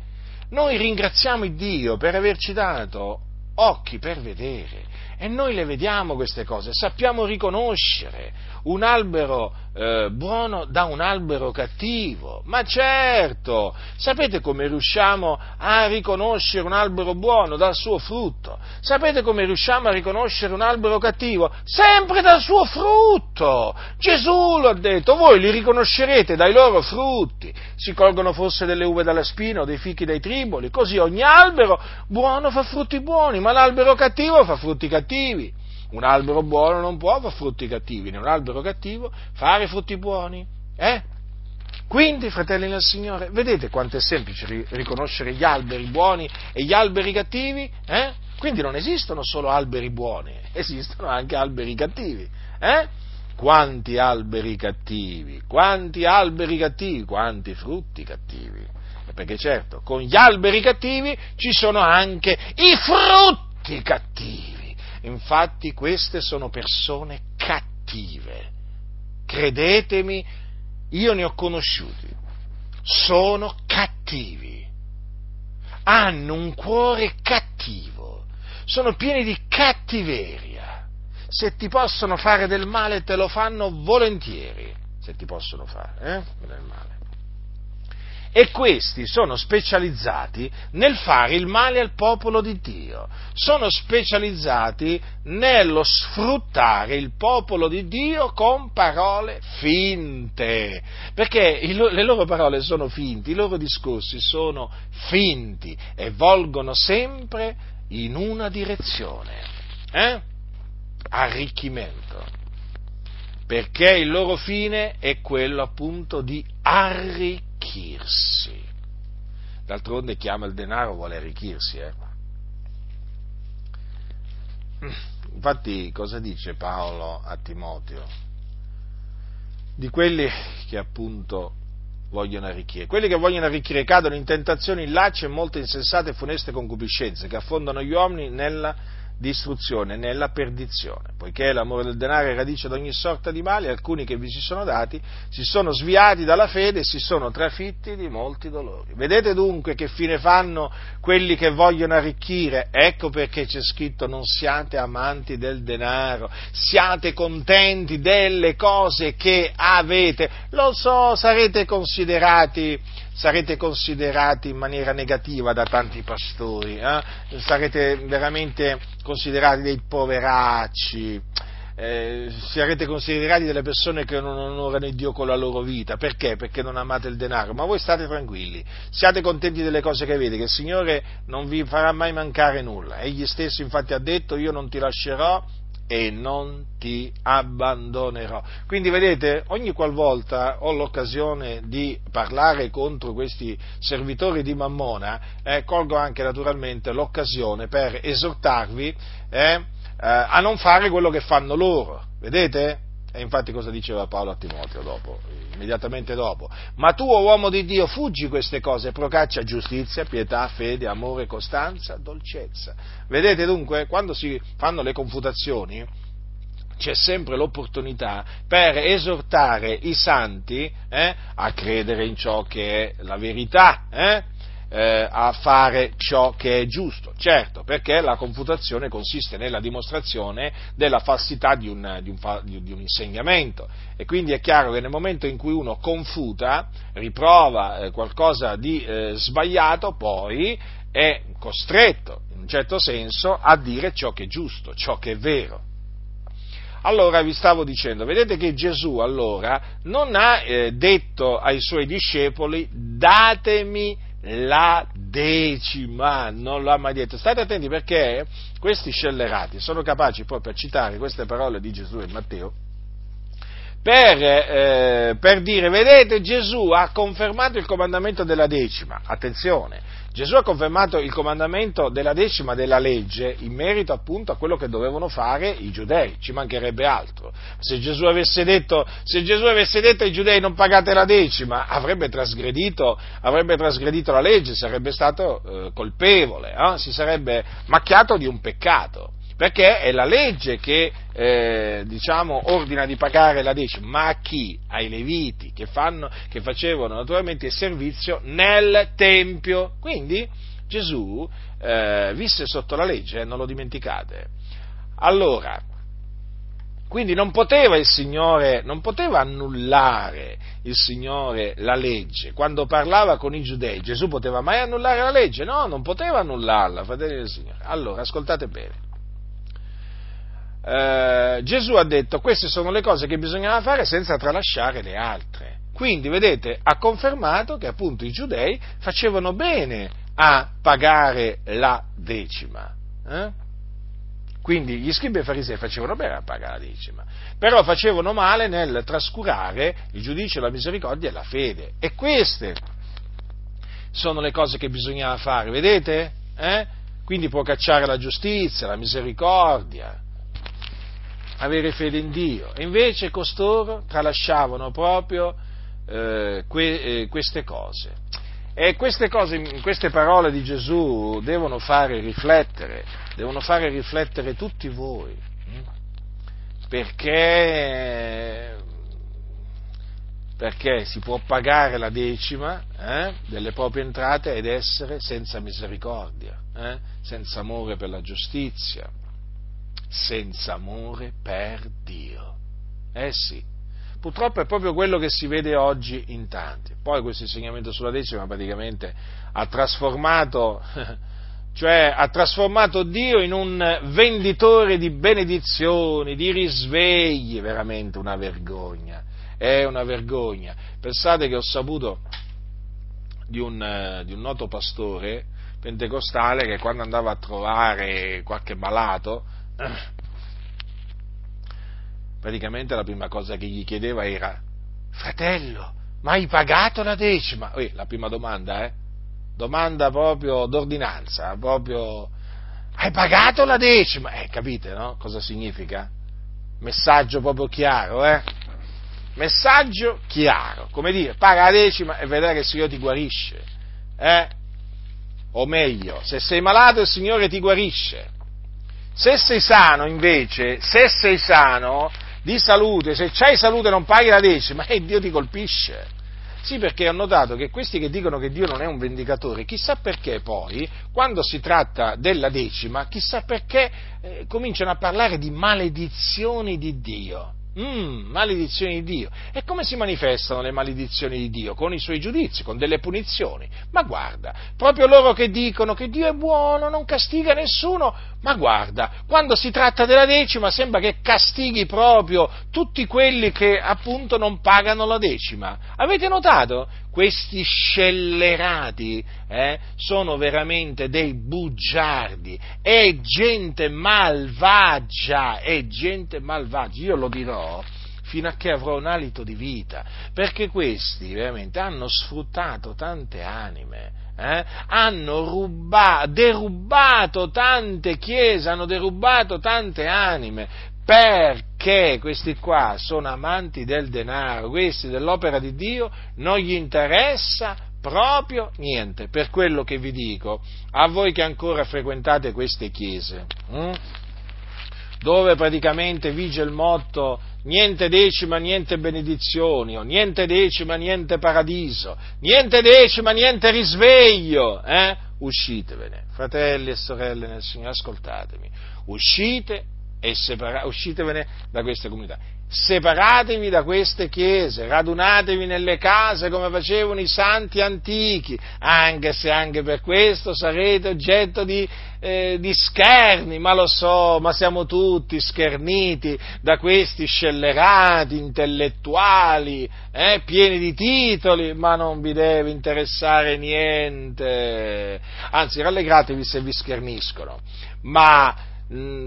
A: Noi ringraziamo Dio per averci dato occhi per vedere e noi le vediamo queste cose, sappiamo riconoscere un albero eh, buono da un albero cattivo. Ma certo, sapete come riusciamo a riconoscere un albero buono dal suo frutto? Sapete come riusciamo a riconoscere un albero cattivo? Sempre dal suo frutto. Gesù lo ha detto, voi li riconoscerete dai loro frutti. Si colgono forse delle uve dalla spina o dei fichi dai triboli, così ogni albero buono fa frutti buoni, ma l'albero cattivo fa frutti cattivi. Un albero buono non può fare frutti cattivi, né un albero cattivo fare frutti buoni. Eh? Quindi, fratelli del Signore, vedete quanto è semplice riconoscere gli alberi buoni e gli alberi cattivi? Eh? Quindi non esistono solo alberi buoni, esistono anche alberi cattivi. Eh? Quanti alberi cattivi, quanti alberi cattivi, quanti frutti cattivi. Perché certo, con gli alberi cattivi ci sono anche i frutti cattivi. Infatti queste sono persone cattive. Credetemi, io ne ho conosciuti. Sono cattivi. Hanno un cuore cattivo. Sono pieni di cattiveria. Se ti possono fare del male, te lo fanno volentieri. Se ti possono fare eh? del male e questi sono specializzati nel fare il male al popolo di Dio, sono specializzati nello sfruttare il popolo di Dio con parole finte, perché le loro parole sono finte, i loro discorsi sono finti e volgono sempre in una direzione, eh? arricchimento. Perché il loro fine è quello appunto di arricchire arricchirsi. D'altronde chi ama il denaro vuole arricchirsi. Eh? Infatti cosa dice Paolo a Timoteo? Di quelli che appunto vogliono arricchire. Quelli che vogliono arricchire cadono in tentazioni, in lacci e molte insensate e funeste concupiscenze che affondano gli uomini nella distruzione, nella perdizione, poiché l'amore del denaro è radice di ogni sorta di male, alcuni che vi si sono dati si sono sviati dalla fede e si sono trafitti di molti dolori. Vedete dunque che fine fanno quelli che vogliono arricchire? Ecco perché c'è scritto non siate amanti del denaro, siate contenti delle cose che avete. Lo so, sarete considerati sarete considerati in maniera negativa da tanti pastori, eh? sarete veramente considerati dei poveracci, eh, sarete considerati delle persone che non onorano il Dio con la loro vita. Perché? Perché non amate il denaro. Ma voi state tranquilli, siate contenti delle cose che avete, che il Signore non vi farà mai mancare nulla. Egli stesso infatti ha detto io non ti lascerò e non ti abbandonerò. Quindi vedete, ogni qualvolta ho l'occasione di parlare contro questi servitori di Mammona, eh, colgo anche naturalmente l'occasione per esortarvi eh, eh, a non fare quello che fanno loro. Vedete? E infatti cosa diceva Paolo a Timoteo dopo, immediatamente dopo? Ma tu, oh uomo di Dio, fuggi queste cose, procaccia giustizia, pietà, fede, amore, costanza, dolcezza. Vedete dunque, quando si fanno le confutazioni, c'è sempre l'opportunità per esortare i santi eh, a credere in ciò che è la verità, eh, eh, a fare ciò che è giusto. Certo, perché la confutazione consiste nella dimostrazione della falsità di un, di, un, di un, insegnamento e quindi è chiaro che nel momento in cui uno confuta, riprova eh, qualcosa di eh, sbagliato, poi è costretto, in un certo senso, a dire ciò che è giusto, ciò che è vero. Allora vi stavo dicendo, vedete che Gesù allora non ha eh, detto ai suoi discepoli datemi la decima, non l'ha mai detto. State attenti perché questi scellerati sono capaci poi per citare queste parole di Gesù e Matteo per, eh, per dire, vedete, Gesù ha confermato il comandamento della decima, attenzione, Gesù ha confermato il comandamento della decima della legge in merito appunto a quello che dovevano fare i giudei, ci mancherebbe altro. Se Gesù avesse detto, Gesù avesse detto ai giudei non pagate la decima, avrebbe trasgredito, avrebbe trasgredito la legge, sarebbe stato eh, colpevole, eh? si sarebbe macchiato di un peccato perché è la legge che eh, diciamo, ordina di pagare la decima, ma a chi? Ai leviti che, fanno, che facevano naturalmente il servizio nel Tempio. Quindi Gesù eh, visse sotto la legge, eh, non lo dimenticate. Allora, quindi non poteva il Signore, non poteva annullare il Signore la legge. Quando parlava con i giudei, Gesù poteva mai annullare la legge? No, non poteva annullarla, fratelli del Signore. Allora, ascoltate bene eh, Gesù ha detto queste sono le cose che bisognava fare senza tralasciare le altre. Quindi, vedete, ha confermato che appunto i giudei facevano bene a pagare la decima. Eh? Quindi gli scribi e farisei facevano bene a pagare la decima, però facevano male nel trascurare il giudizio, la misericordia e la fede. E queste sono le cose che bisognava fare, vedete? Eh? quindi può cacciare la giustizia, la misericordia, avere fede in Dio. E invece costoro tralasciavano proprio eh, que, eh, queste cose. E queste cose, queste parole di Gesù devono fare riflettere, devono fare riflettere tutti voi, hm? perché, perché si può pagare la decima eh, delle proprie entrate ed essere senza misericordia, eh, senza amore per la giustizia, senza amore per Dio. Eh sì, purtroppo è proprio quello che si vede oggi in tanti. Poi questo insegnamento sulla decima praticamente ha trasformato, cioè ha trasformato Dio in un venditore di benedizioni, di risvegli, veramente una vergogna, è una vergogna. Pensate che ho saputo di un, di un noto pastore pentecostale che quando andava a trovare qualche malato, praticamente la prima cosa che gli chiedeva era, fratello, ma hai pagato la decima? Eh, la prima domanda, eh? Domanda proprio d'ordinanza, proprio, hai pagato la decima? Eh, capite, no? Cosa significa? Messaggio proprio chiaro, eh? Messaggio chiaro, come dire, paga la decima e vedrai il Signore ti guarisce, eh? O meglio, se sei malato il Signore ti guarisce. Se sei sano, invece, se sei sano, di salute, se c'hai salute non paghi la decima e Dio ti colpisce. Sì, perché ho notato che questi che dicono che Dio non è un vendicatore, chissà perché poi, quando si tratta della decima, chissà perché eh, cominciano a parlare di maledizioni di Dio. Mm, maledizioni di Dio. E come si manifestano le maledizioni di Dio? Con i suoi giudizi, con delle punizioni. Ma guarda, proprio loro che dicono che Dio è buono, non castiga nessuno, ma guarda, quando si tratta della decima sembra che castighi proprio tutti quelli che appunto non pagano la decima. Avete notato? Questi scellerati eh, sono veramente dei bugiardi, è gente malvagia, è gente malvagia, io lo dirò fino a che avrò un alito di vita, perché questi veramente hanno sfruttato tante anime, eh? hanno rubato, derubato tante chiese, hanno derubato tante anime, perché questi qua sono amanti del denaro, questi dell'opera di Dio non gli interessa proprio niente, per quello che vi dico, a voi che ancora frequentate queste chiese. Hm? dove praticamente vige il motto niente decima, niente benedizioni, o niente decima, niente paradiso, niente decima, niente risveglio, eh? uscitevene, fratelli e sorelle nel Signore, ascoltatemi, uscite e separa- uscitevene da queste comunità. Separatevi da queste chiese, radunatevi nelle case come facevano i santi antichi, anche se anche per questo sarete oggetto di, eh, di scherni, ma lo so, ma siamo tutti scherniti da questi scellerati intellettuali, eh, pieni di titoli, ma non vi deve interessare niente, anzi rallegratevi se vi scherniscono, ma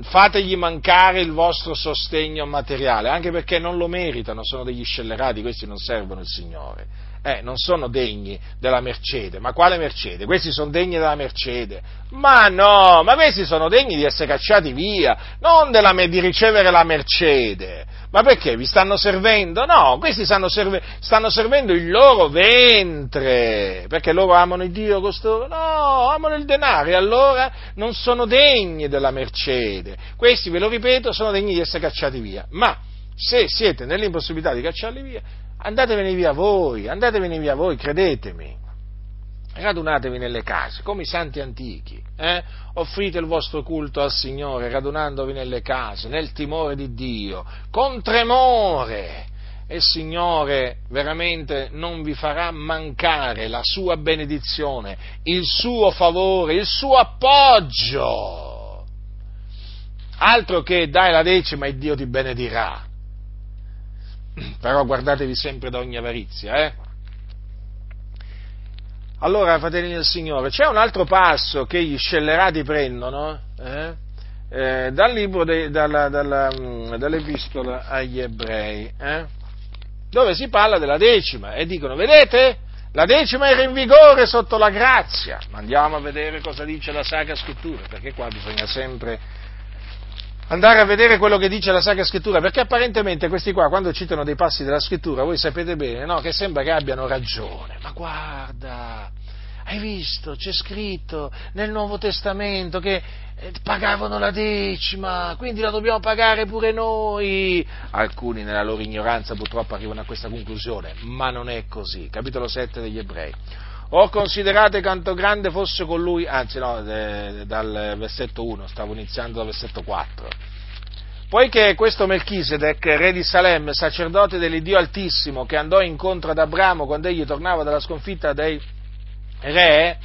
A: fategli mancare il vostro sostegno materiale, anche perché non lo meritano, sono degli scellerati, questi non servono il Signore. Eh, non sono degni della Mercede, ma quale Mercede? Questi sono degni della Mercede. Ma no, ma questi sono degni di essere cacciati via, non della, di ricevere la Mercede. Ma perché? Vi stanno servendo? No, questi stanno, serve, stanno servendo il loro ventre, perché loro amano il Dio costoro? No, amano il denaro e allora non sono degni della mercede. Questi, ve lo ripeto, sono degni di essere cacciati via. Ma se siete nell'impossibilità di cacciarli via, andatevene via voi, andatevene via voi, credetemi radunatevi nelle case, come i santi antichi, eh? offrite il vostro culto al Signore radunandovi nelle case, nel timore di Dio, con tremore, e il Signore veramente non vi farà mancare la sua benedizione, il suo favore, il suo appoggio. Altro che dai la decima e Dio ti benedirà. Però guardatevi sempre da ogni avarizia, eh? Allora, fratelli del Signore, c'è un altro passo che gli scellerati prendono eh, eh, dal libro de, dalla, dalla, mm, dall'epistola agli ebrei, eh, dove si parla della decima e dicono, vedete, La decima era in vigore sotto la grazia. Ma andiamo a vedere cosa dice la Sacra Scrittura, perché qua bisogna sempre andare a vedere quello che dice la Sacra Scrittura, perché apparentemente questi qua, quando citano dei passi della Scrittura, voi sapete bene, no? Che sembra che abbiano ragione. Ma guarda, hai visto, c'è scritto nel Nuovo Testamento che eh, pagavano la decima, quindi la dobbiamo pagare pure noi. Alcuni nella loro ignoranza purtroppo arrivano a questa conclusione, ma non è così. Capitolo 7 degli Ebrei. O considerate quanto grande fosse colui, anzi no, eh, dal versetto 1, stavo iniziando dal versetto 4. Poiché questo Melchisedec, re di Salem, sacerdote dell'Iddio Altissimo, che andò incontro ad Abramo quando egli tornava dalla sconfitta dei re,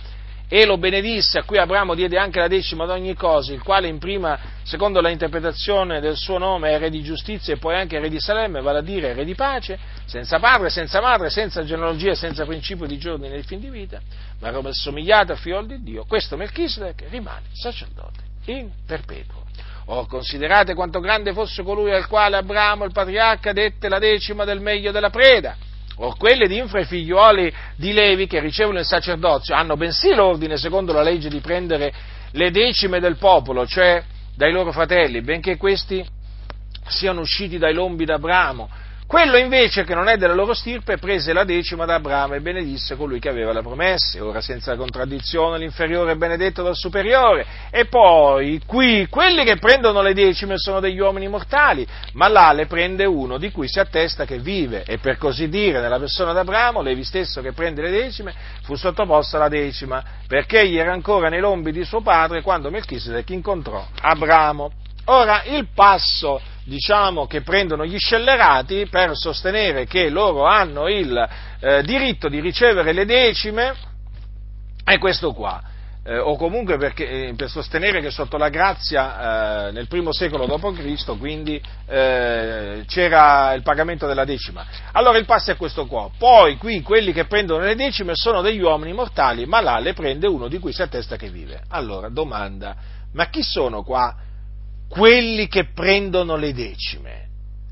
A: e lo benedisse, a cui Abramo diede anche la decima ad ogni cosa, il quale in prima, secondo la interpretazione del suo nome, è re di giustizia e poi anche re di Salemme, vale a dire re di pace, senza padre, senza madre, senza genealogia, senza principio di giorni nel fin di vita, ma come somigliato a figlio di Dio, questo Melchisedec rimane sacerdote in perpetuo. O considerate quanto grande fosse colui al quale Abramo, il patriarca, dette la decima del meglio della preda, o quelle di infra i figliuoli di Levi che ricevono il sacerdozio hanno bensì l'ordine, secondo la legge, di prendere le decime del popolo, cioè dai loro fratelli, benché questi siano usciti dai lombi d'Abramo, quello invece che non è della loro stirpe prese la decima da Abramo e benedisse colui che aveva la promessa, ora senza contraddizione l'inferiore è benedetto dal superiore. E poi qui quelli che prendono le decime sono degli uomini mortali, ma là le prende uno di cui si attesta che vive e per così dire nella persona d'Abramo, Levi stesso che prende le decime, fu sottoposta alla decima, perché egli era ancora nei lombi di suo padre quando Melchisedec incontrò Abramo. Ora il passo diciamo, che prendono gli scellerati per sostenere che loro hanno il eh, diritto di ricevere le decime, è questo qua. Eh, o comunque perché, eh, per sostenere che sotto la grazia eh, nel primo secolo d.C. quindi eh, c'era il pagamento della decima. Allora il passo è questo qua. Poi qui quelli che prendono le decime sono degli uomini mortali, ma là le prende uno di cui si attesta che vive. Allora, domanda, ma chi sono qua quelli che prendono le decime.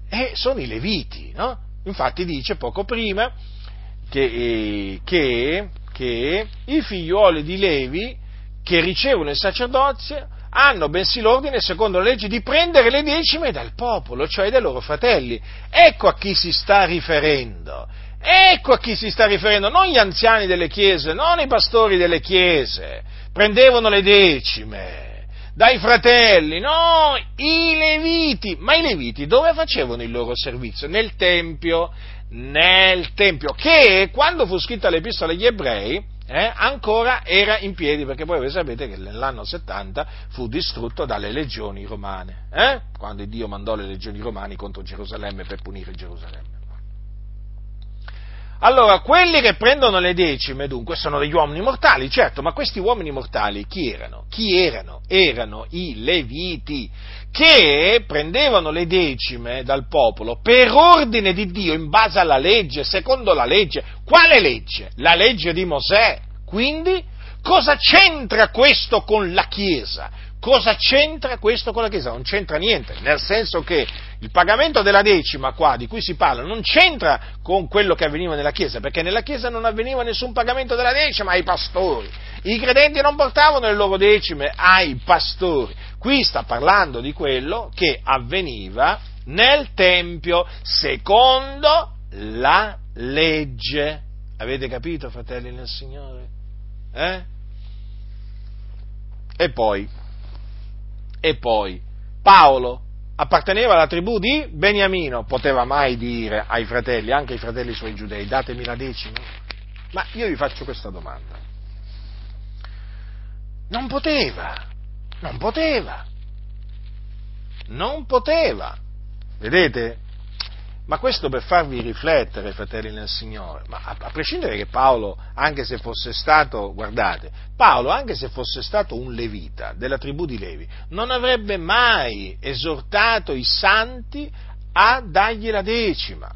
A: E sono i leviti, no? Infatti dice poco prima che, eh, che, che i figliuoli di Levi che ricevono il sacerdozio hanno bensì l'ordine, secondo la legge, di prendere le decime dal popolo, cioè dai loro fratelli. Ecco a chi si sta riferendo. Ecco a chi si sta riferendo, non gli anziani delle chiese, non i pastori delle chiese, prendevano le decime dai fratelli, no, i leviti, ma i leviti dove facevano il loro servizio? Nel Tempio, nel Tempio, che quando fu scritta l'epistola agli ebrei, eh, ancora era in piedi, perché poi voi sapete che nell'anno 70 fu distrutto dalle legioni romane, eh? quando Dio mandò le legioni romane contro Gerusalemme per punire Gerusalemme. Allora, quelli che prendono le decime, dunque, sono degli uomini mortali, certo, ma questi uomini mortali chi erano? Chi erano? Erano i leviti, che prendevano le decime dal popolo per ordine di Dio, in base alla legge, secondo la legge. Quale legge? La legge di Mosè. Quindi, cosa c'entra questo con la Chiesa? Cosa c'entra questo con la Chiesa? Non c'entra niente, nel senso che il pagamento della decima qua di cui si parla non c'entra con quello che avveniva nella Chiesa, perché nella Chiesa non avveniva nessun pagamento della decima ai pastori. I credenti non portavano le loro decime ai pastori. Qui sta parlando di quello che avveniva nel Tempio secondo la legge. Avete capito, fratelli nel Signore? Eh? E poi, e poi Paolo apparteneva alla tribù di Beniamino, poteva mai dire ai fratelli, anche ai fratelli suoi giudei, datemi la decima? Ma io vi faccio questa domanda. Non poteva, non poteva, non poteva. Vedete? Ma questo per farvi riflettere, fratelli nel Signore, ma a, a, prescindere che Paolo, anche se fosse stato, guardate, Paolo, anche se fosse stato un levita della tribù di Levi, non avrebbe mai esortato i santi a dargli la decima.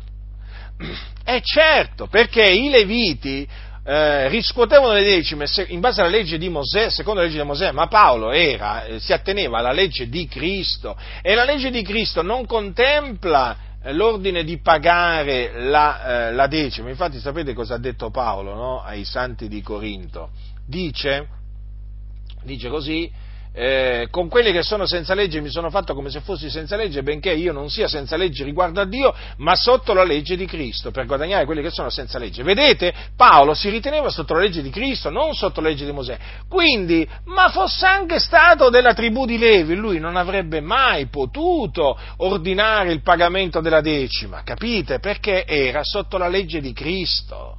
A: È certo, perché i leviti eh, riscuotevano le decime in base alla legge di Mosè, secondo la legge di Mosè, ma Paolo era, eh, si atteneva alla legge di Cristo e la legge di Cristo non contempla l'ordine di pagare la, eh, la, decima. Infatti sapete cosa ha detto Paolo no? ai santi di Corinto? Dice, dice così, eh, con quelli che sono senza legge mi sono fatto come se fossi senza legge, benché io non sia senza legge riguardo a Dio, ma sotto la legge di Cristo, per guadagnare quelli che sono senza legge. Vedete? Paolo si riteneva sotto la legge di Cristo, non sotto la legge di Mosè. Quindi, ma fosse anche stato della tribù di Levi, lui non avrebbe mai potuto ordinare il pagamento della decima, capite? Perché era sotto la legge di Cristo.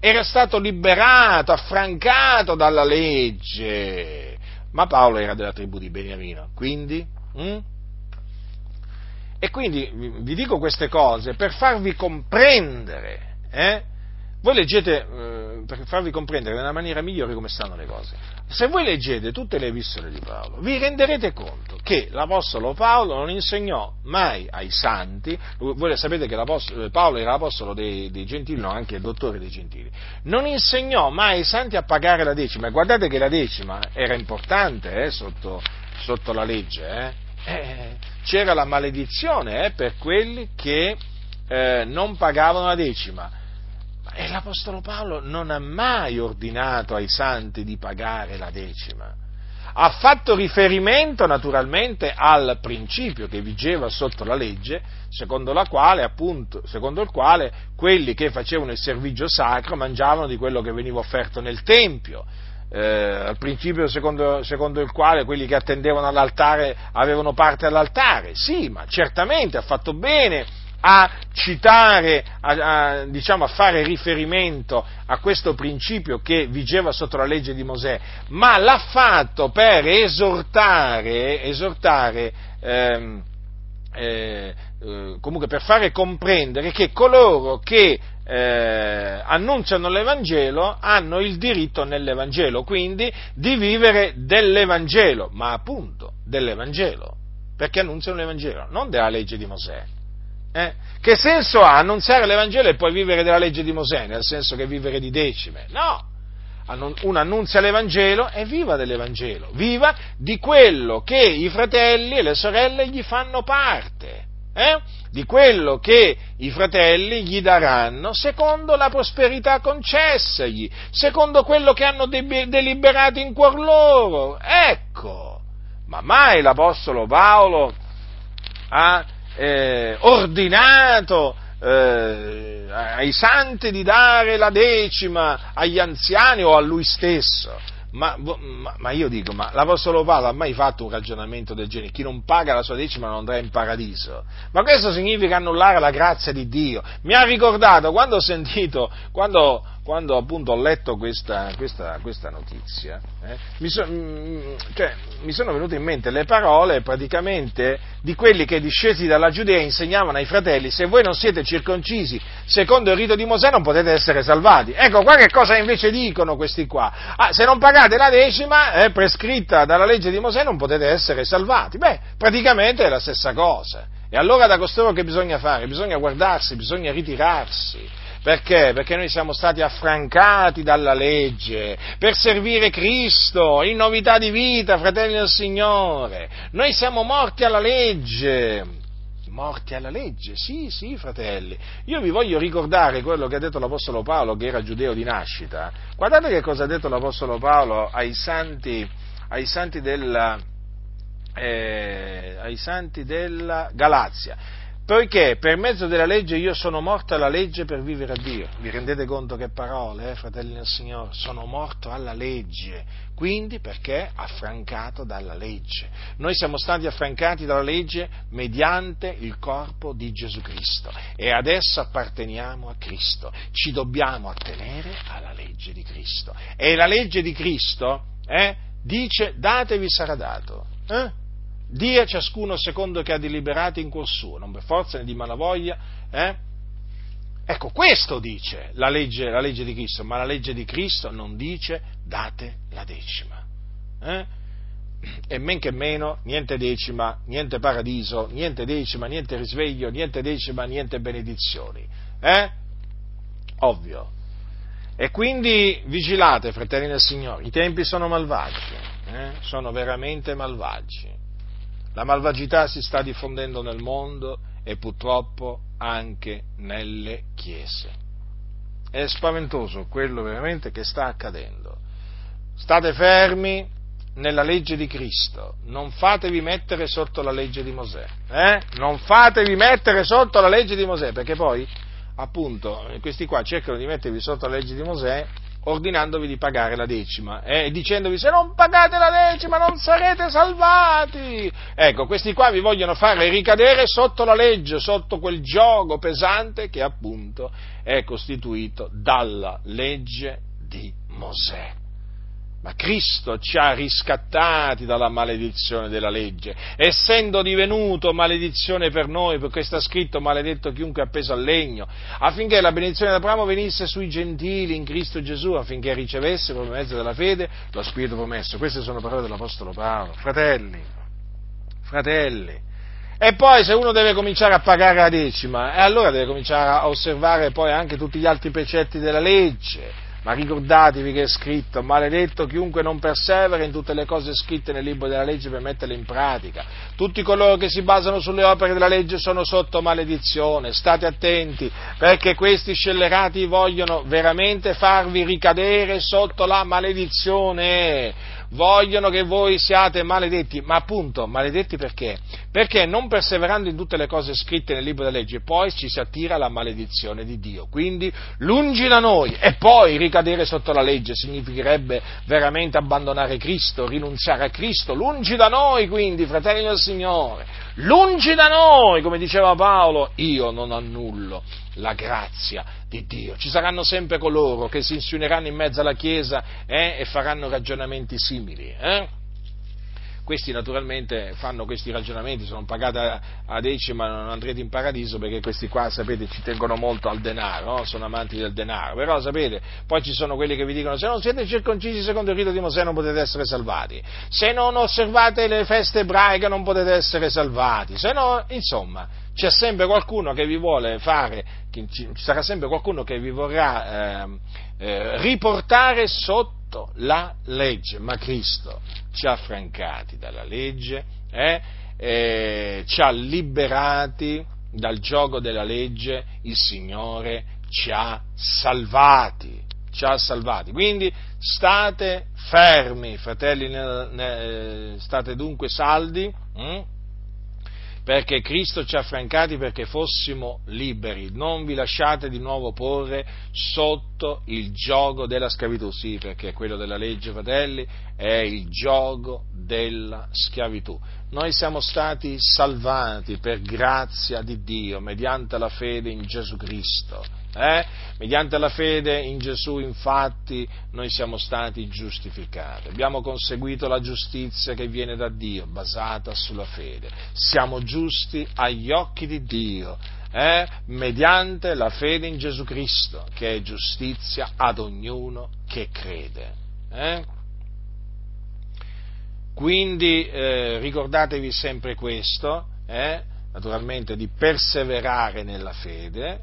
A: Era stato liberato, affrancato dalla legge ma Paolo era della tribù di Beniamino, quindi... Hm? E quindi vi dico queste cose per farvi comprendere, eh? Voi leggete, eh, per farvi comprendere nella maniera migliore come stanno le cose. Se voi leggete tutte le epistole di Paolo, vi renderete conto che l'Apostolo Paolo non insegnò mai ai santi, voi sapete che Paolo era l'Apostolo dei, dei Gentili, no, anche il dottore dei Gentili, non insegnò mai ai santi a pagare la decima, guardate che la decima era importante eh, sotto, sotto, la legge, eh. Eh, c'era la maledizione eh, per quelli che eh, non pagavano la decima e l'Apostolo Paolo non ha mai ordinato ai santi di pagare la decima. Ha fatto riferimento naturalmente al principio che vigeva sotto la legge, secondo, quale, appunto, secondo il quale quelli che facevano il servizio sacro mangiavano di quello che veniva offerto nel Tempio, eh, al principio secondo, secondo, il quale quelli che attendevano all'altare avevano parte all'altare. Sì, ma certamente ha fatto bene a citare, a, a, diciamo, a fare riferimento a questo principio che vigeva sotto la legge di Mosè, ma l'ha fatto per esortare, esortare ehm, eh, eh, comunque per fare comprendere che coloro che eh, annunciano l'Evangelo hanno il diritto nell'Evangelo, quindi di vivere dell'Evangelo, ma appunto dell'Evangelo, perché annunciano l'Evangelo, non della legge di Mosè. Eh? Che senso ha annunziare l'Evangelo e poi vivere della legge di Mosè, nel senso che vivere di decime? No! Uno annunzia l'Evangelo e viva dell'Evangelo, viva di quello che i fratelli e le sorelle gli fanno parte, eh? di quello che i fratelli gli daranno secondo la prosperità concessagli, secondo quello che hanno deliberato in cuor loro. Ecco, ma mai l'Apostolo Paolo ha eh, ordinato eh, ai santi di dare la decima agli anziani o a lui stesso. Ma, ma, ma, io dico, ma l'Apostolo Paolo ha mai fatto un ragionamento del genere? Chi non paga la sua decima non andrà in paradiso. Ma questo significa annullare la grazia di Dio. Mi ha ricordato quando ho sentito, quando quando appunto ho letto questa, questa, questa notizia, eh, mi, so, mm, cioè, mi, sono venute in mente le parole praticamente di quelli che discesi dalla Giudea insegnavano ai fratelli, se voi non siete circoncisi secondo il rito di Mosè non potete essere salvati. Ecco qua che cosa invece dicono questi qua. Ah, se non pagate la decima eh, prescritta dalla legge di Mosè non potete essere salvati. Beh, praticamente è la stessa cosa. E allora da costoro che bisogna fare? Bisogna guardarsi, bisogna ritirarsi perché? Perché noi siamo stati affrancati dalla legge per servire Cristo in novità di vita, fratelli del Signore. Noi siamo morti alla legge. Morti alla legge, sì, sì, fratelli. Io vi voglio ricordare quello che ha detto l'Apostolo Paolo, che era giudeo di nascita. Guardate che cosa ha detto l'Apostolo Paolo ai santi, ai santi della, eh, ai santi della Galazia poiché per mezzo della legge io sono morto alla legge per vivere a Dio. Vi rendete conto che parole, eh, fratelli del Signore? Sono morto alla legge, quindi perché affrancato dalla legge. Noi siamo stati affrancati dalla legge mediante il corpo di Gesù Cristo e adesso apparteniamo a Cristo. Ci dobbiamo attenere alla legge di Cristo. E la legge di Cristo eh, dice datevi sarà dato. Eh? Dia ciascuno secondo che ha deliberato in cuor suo, non per forza né di malavoglia. Eh? Ecco, questo dice la legge, la legge, di Cristo, ma la legge di Cristo non dice date la decima. Eh? E men che meno, niente decima, niente paradiso, niente decima, niente risveglio, niente decima, niente benedizioni. Eh? Ovvio. E quindi vigilate, fratelli del Signore, i tempi sono malvagi, eh? sono veramente malvagi la malvagità si sta diffondendo nel mondo e purtroppo anche nelle chiese. È spaventoso quello veramente che sta accadendo. State fermi nella legge di Cristo, non fatevi mettere sotto la legge di Mosè, eh? non fatevi mettere sotto la legge di Mosè, perché poi, appunto, questi qua cercano di mettervi sotto la legge di Mosè ordinandovi di pagare la decima eh, e dicendovi se non pagate la decima non sarete salvati. Ecco, questi qua vi vogliono fare ricadere sotto la legge, sotto quel gioco pesante che appunto è costituito dalla legge di Mosè. Ma Cristo ci ha riscattati dalla maledizione della legge, essendo divenuto maledizione per noi, perché sta scritto maledetto chiunque è appeso al legno, affinché la benedizione d'Abramo venisse sui gentili in Cristo Gesù, affinché ricevessero per mezzo della fede lo Spirito promesso. Queste sono parole dell'Apostolo Paolo. Fratelli, fratelli, e poi se uno deve cominciare a pagare la decima, e allora deve cominciare a osservare poi anche tutti gli altri precetti della legge ma ricordatevi che è scritto, maledetto chiunque non persevera in tutte le cose scritte nel libro della legge per metterle in pratica. Tutti coloro che si basano sulle opere della legge sono sotto maledizione. State attenti, perché questi scellerati vogliono veramente farvi ricadere sotto la maledizione vogliono che voi siate maledetti, ma appunto maledetti perché? Perché non perseverando in tutte le cose scritte nel libro della legge, poi ci si attira la maledizione di Dio. Quindi lungi da noi e poi ricadere sotto la legge significherebbe veramente abbandonare Cristo, rinunciare a Cristo, lungi da noi quindi, fratelli del Signore, lungi da noi, come diceva Paolo, io non annullo la grazia di Dio. Ci saranno sempre coloro che si insinueranno in mezzo alla Chiesa eh, e faranno ragionamenti simili. Eh? Questi naturalmente fanno questi ragionamenti, sono pagati a, a decima, non andrete in paradiso perché questi qua, sapete, ci tengono molto al denaro, no? sono amanti del denaro. Però, sapete, poi ci sono quelli che vi dicono se non siete circoncisi secondo il rito di Mosè non potete essere salvati, se non osservate le feste ebraiche non potete essere salvati, se no, insomma, c'è sempre qualcuno che vi vuole fare, ci sarà sempre qualcuno che vi vorrà eh, eh, riportare sotto la legge, ma Cristo ci ha affrancati dalla legge, eh, ci ha liberati dal gioco della legge, il Signore ci ha salvati, ci ha salvati. Quindi state fermi, fratelli, ne, state dunque saldi. Hm? Perché Cristo ci ha affrancati perché fossimo liberi. Non vi lasciate di nuovo porre sotto il gioco della schiavitù, sì, perché quello della legge, fratelli, è il gioco della schiavitù. Noi siamo stati salvati per grazia di Dio, mediante la fede in Gesù Cristo eh? Mediante la fede in Gesù, infatti, noi siamo stati giustificati. Abbiamo conseguito la giustizia che viene da Dio, basata sulla fede. Siamo giusti agli occhi di Dio, eh? mediante la fede in Gesù Cristo, che è giustizia ad ognuno che crede. Eh? Quindi eh, ricordatevi sempre questo, eh? naturalmente di perseverare nella fede,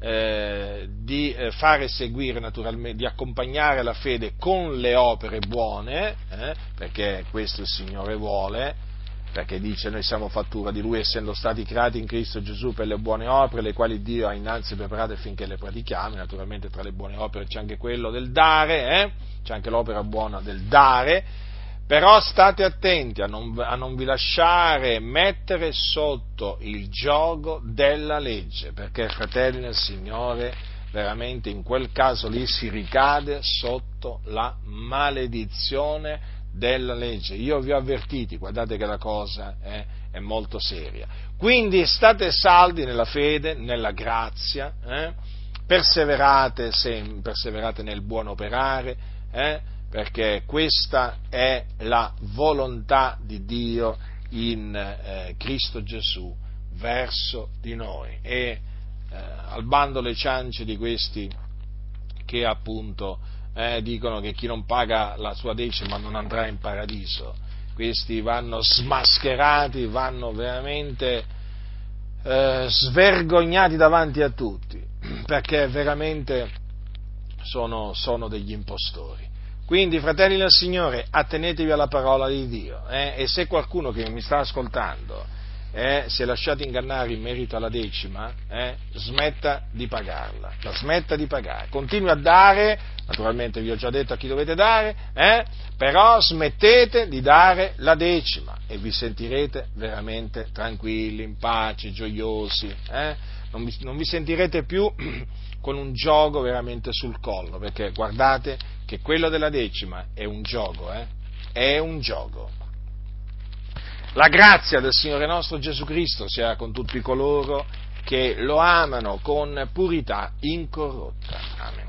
A: eh? di eh, fare seguire naturalmente, di accompagnare la fede con le opere buone, eh, perché questo il Signore vuole, perché dice noi siamo fattura di Lui essendo stati creati in Cristo Gesù per le buone opere, le quali Dio ha innanzi preparate affinché le pratichiamo, naturalmente tra le buone opere c'è anche quello del dare, eh, c'è anche l'opera buona del dare, però state attenti a non, a non, vi lasciare mettere sotto il gioco della legge, perché fratelli nel Signore, veramente in quel caso lì si ricade sotto la maledizione della legge. Io vi ho avvertiti, guardate che la cosa è, è molto seria. Quindi state saldi nella fede, nella grazia, eh? perseverate, se, perseverate nel buon operare, eh? Perché questa è la volontà di Dio in eh, Cristo Gesù verso di noi e eh, al bando le ciance di questi che appunto eh, dicono che chi non paga la sua decima non andrà in paradiso, questi vanno smascherati, vanno veramente eh, svergognati davanti a tutti, perché veramente sono, sono degli impostori. Quindi, fratelli del Signore, attenetevi alla parola di Dio eh? e se qualcuno che mi sta ascoltando eh, si è lasciato ingannare in merito alla decima, eh, smetta di pagarla, la smetta di pagare, continui a dare, naturalmente vi ho già detto a chi dovete dare, eh, però smettete di dare la decima e vi sentirete veramente tranquilli, in pace, gioiosi, eh. non vi, non vi sentirete più con un gioco veramente sul collo, perché guardate che quello della decima è un gioco, eh? è un gioco. La grazia del Signore nostro Gesù Cristo sia con tutti coloro che lo amano con purità incorrotta. Amen.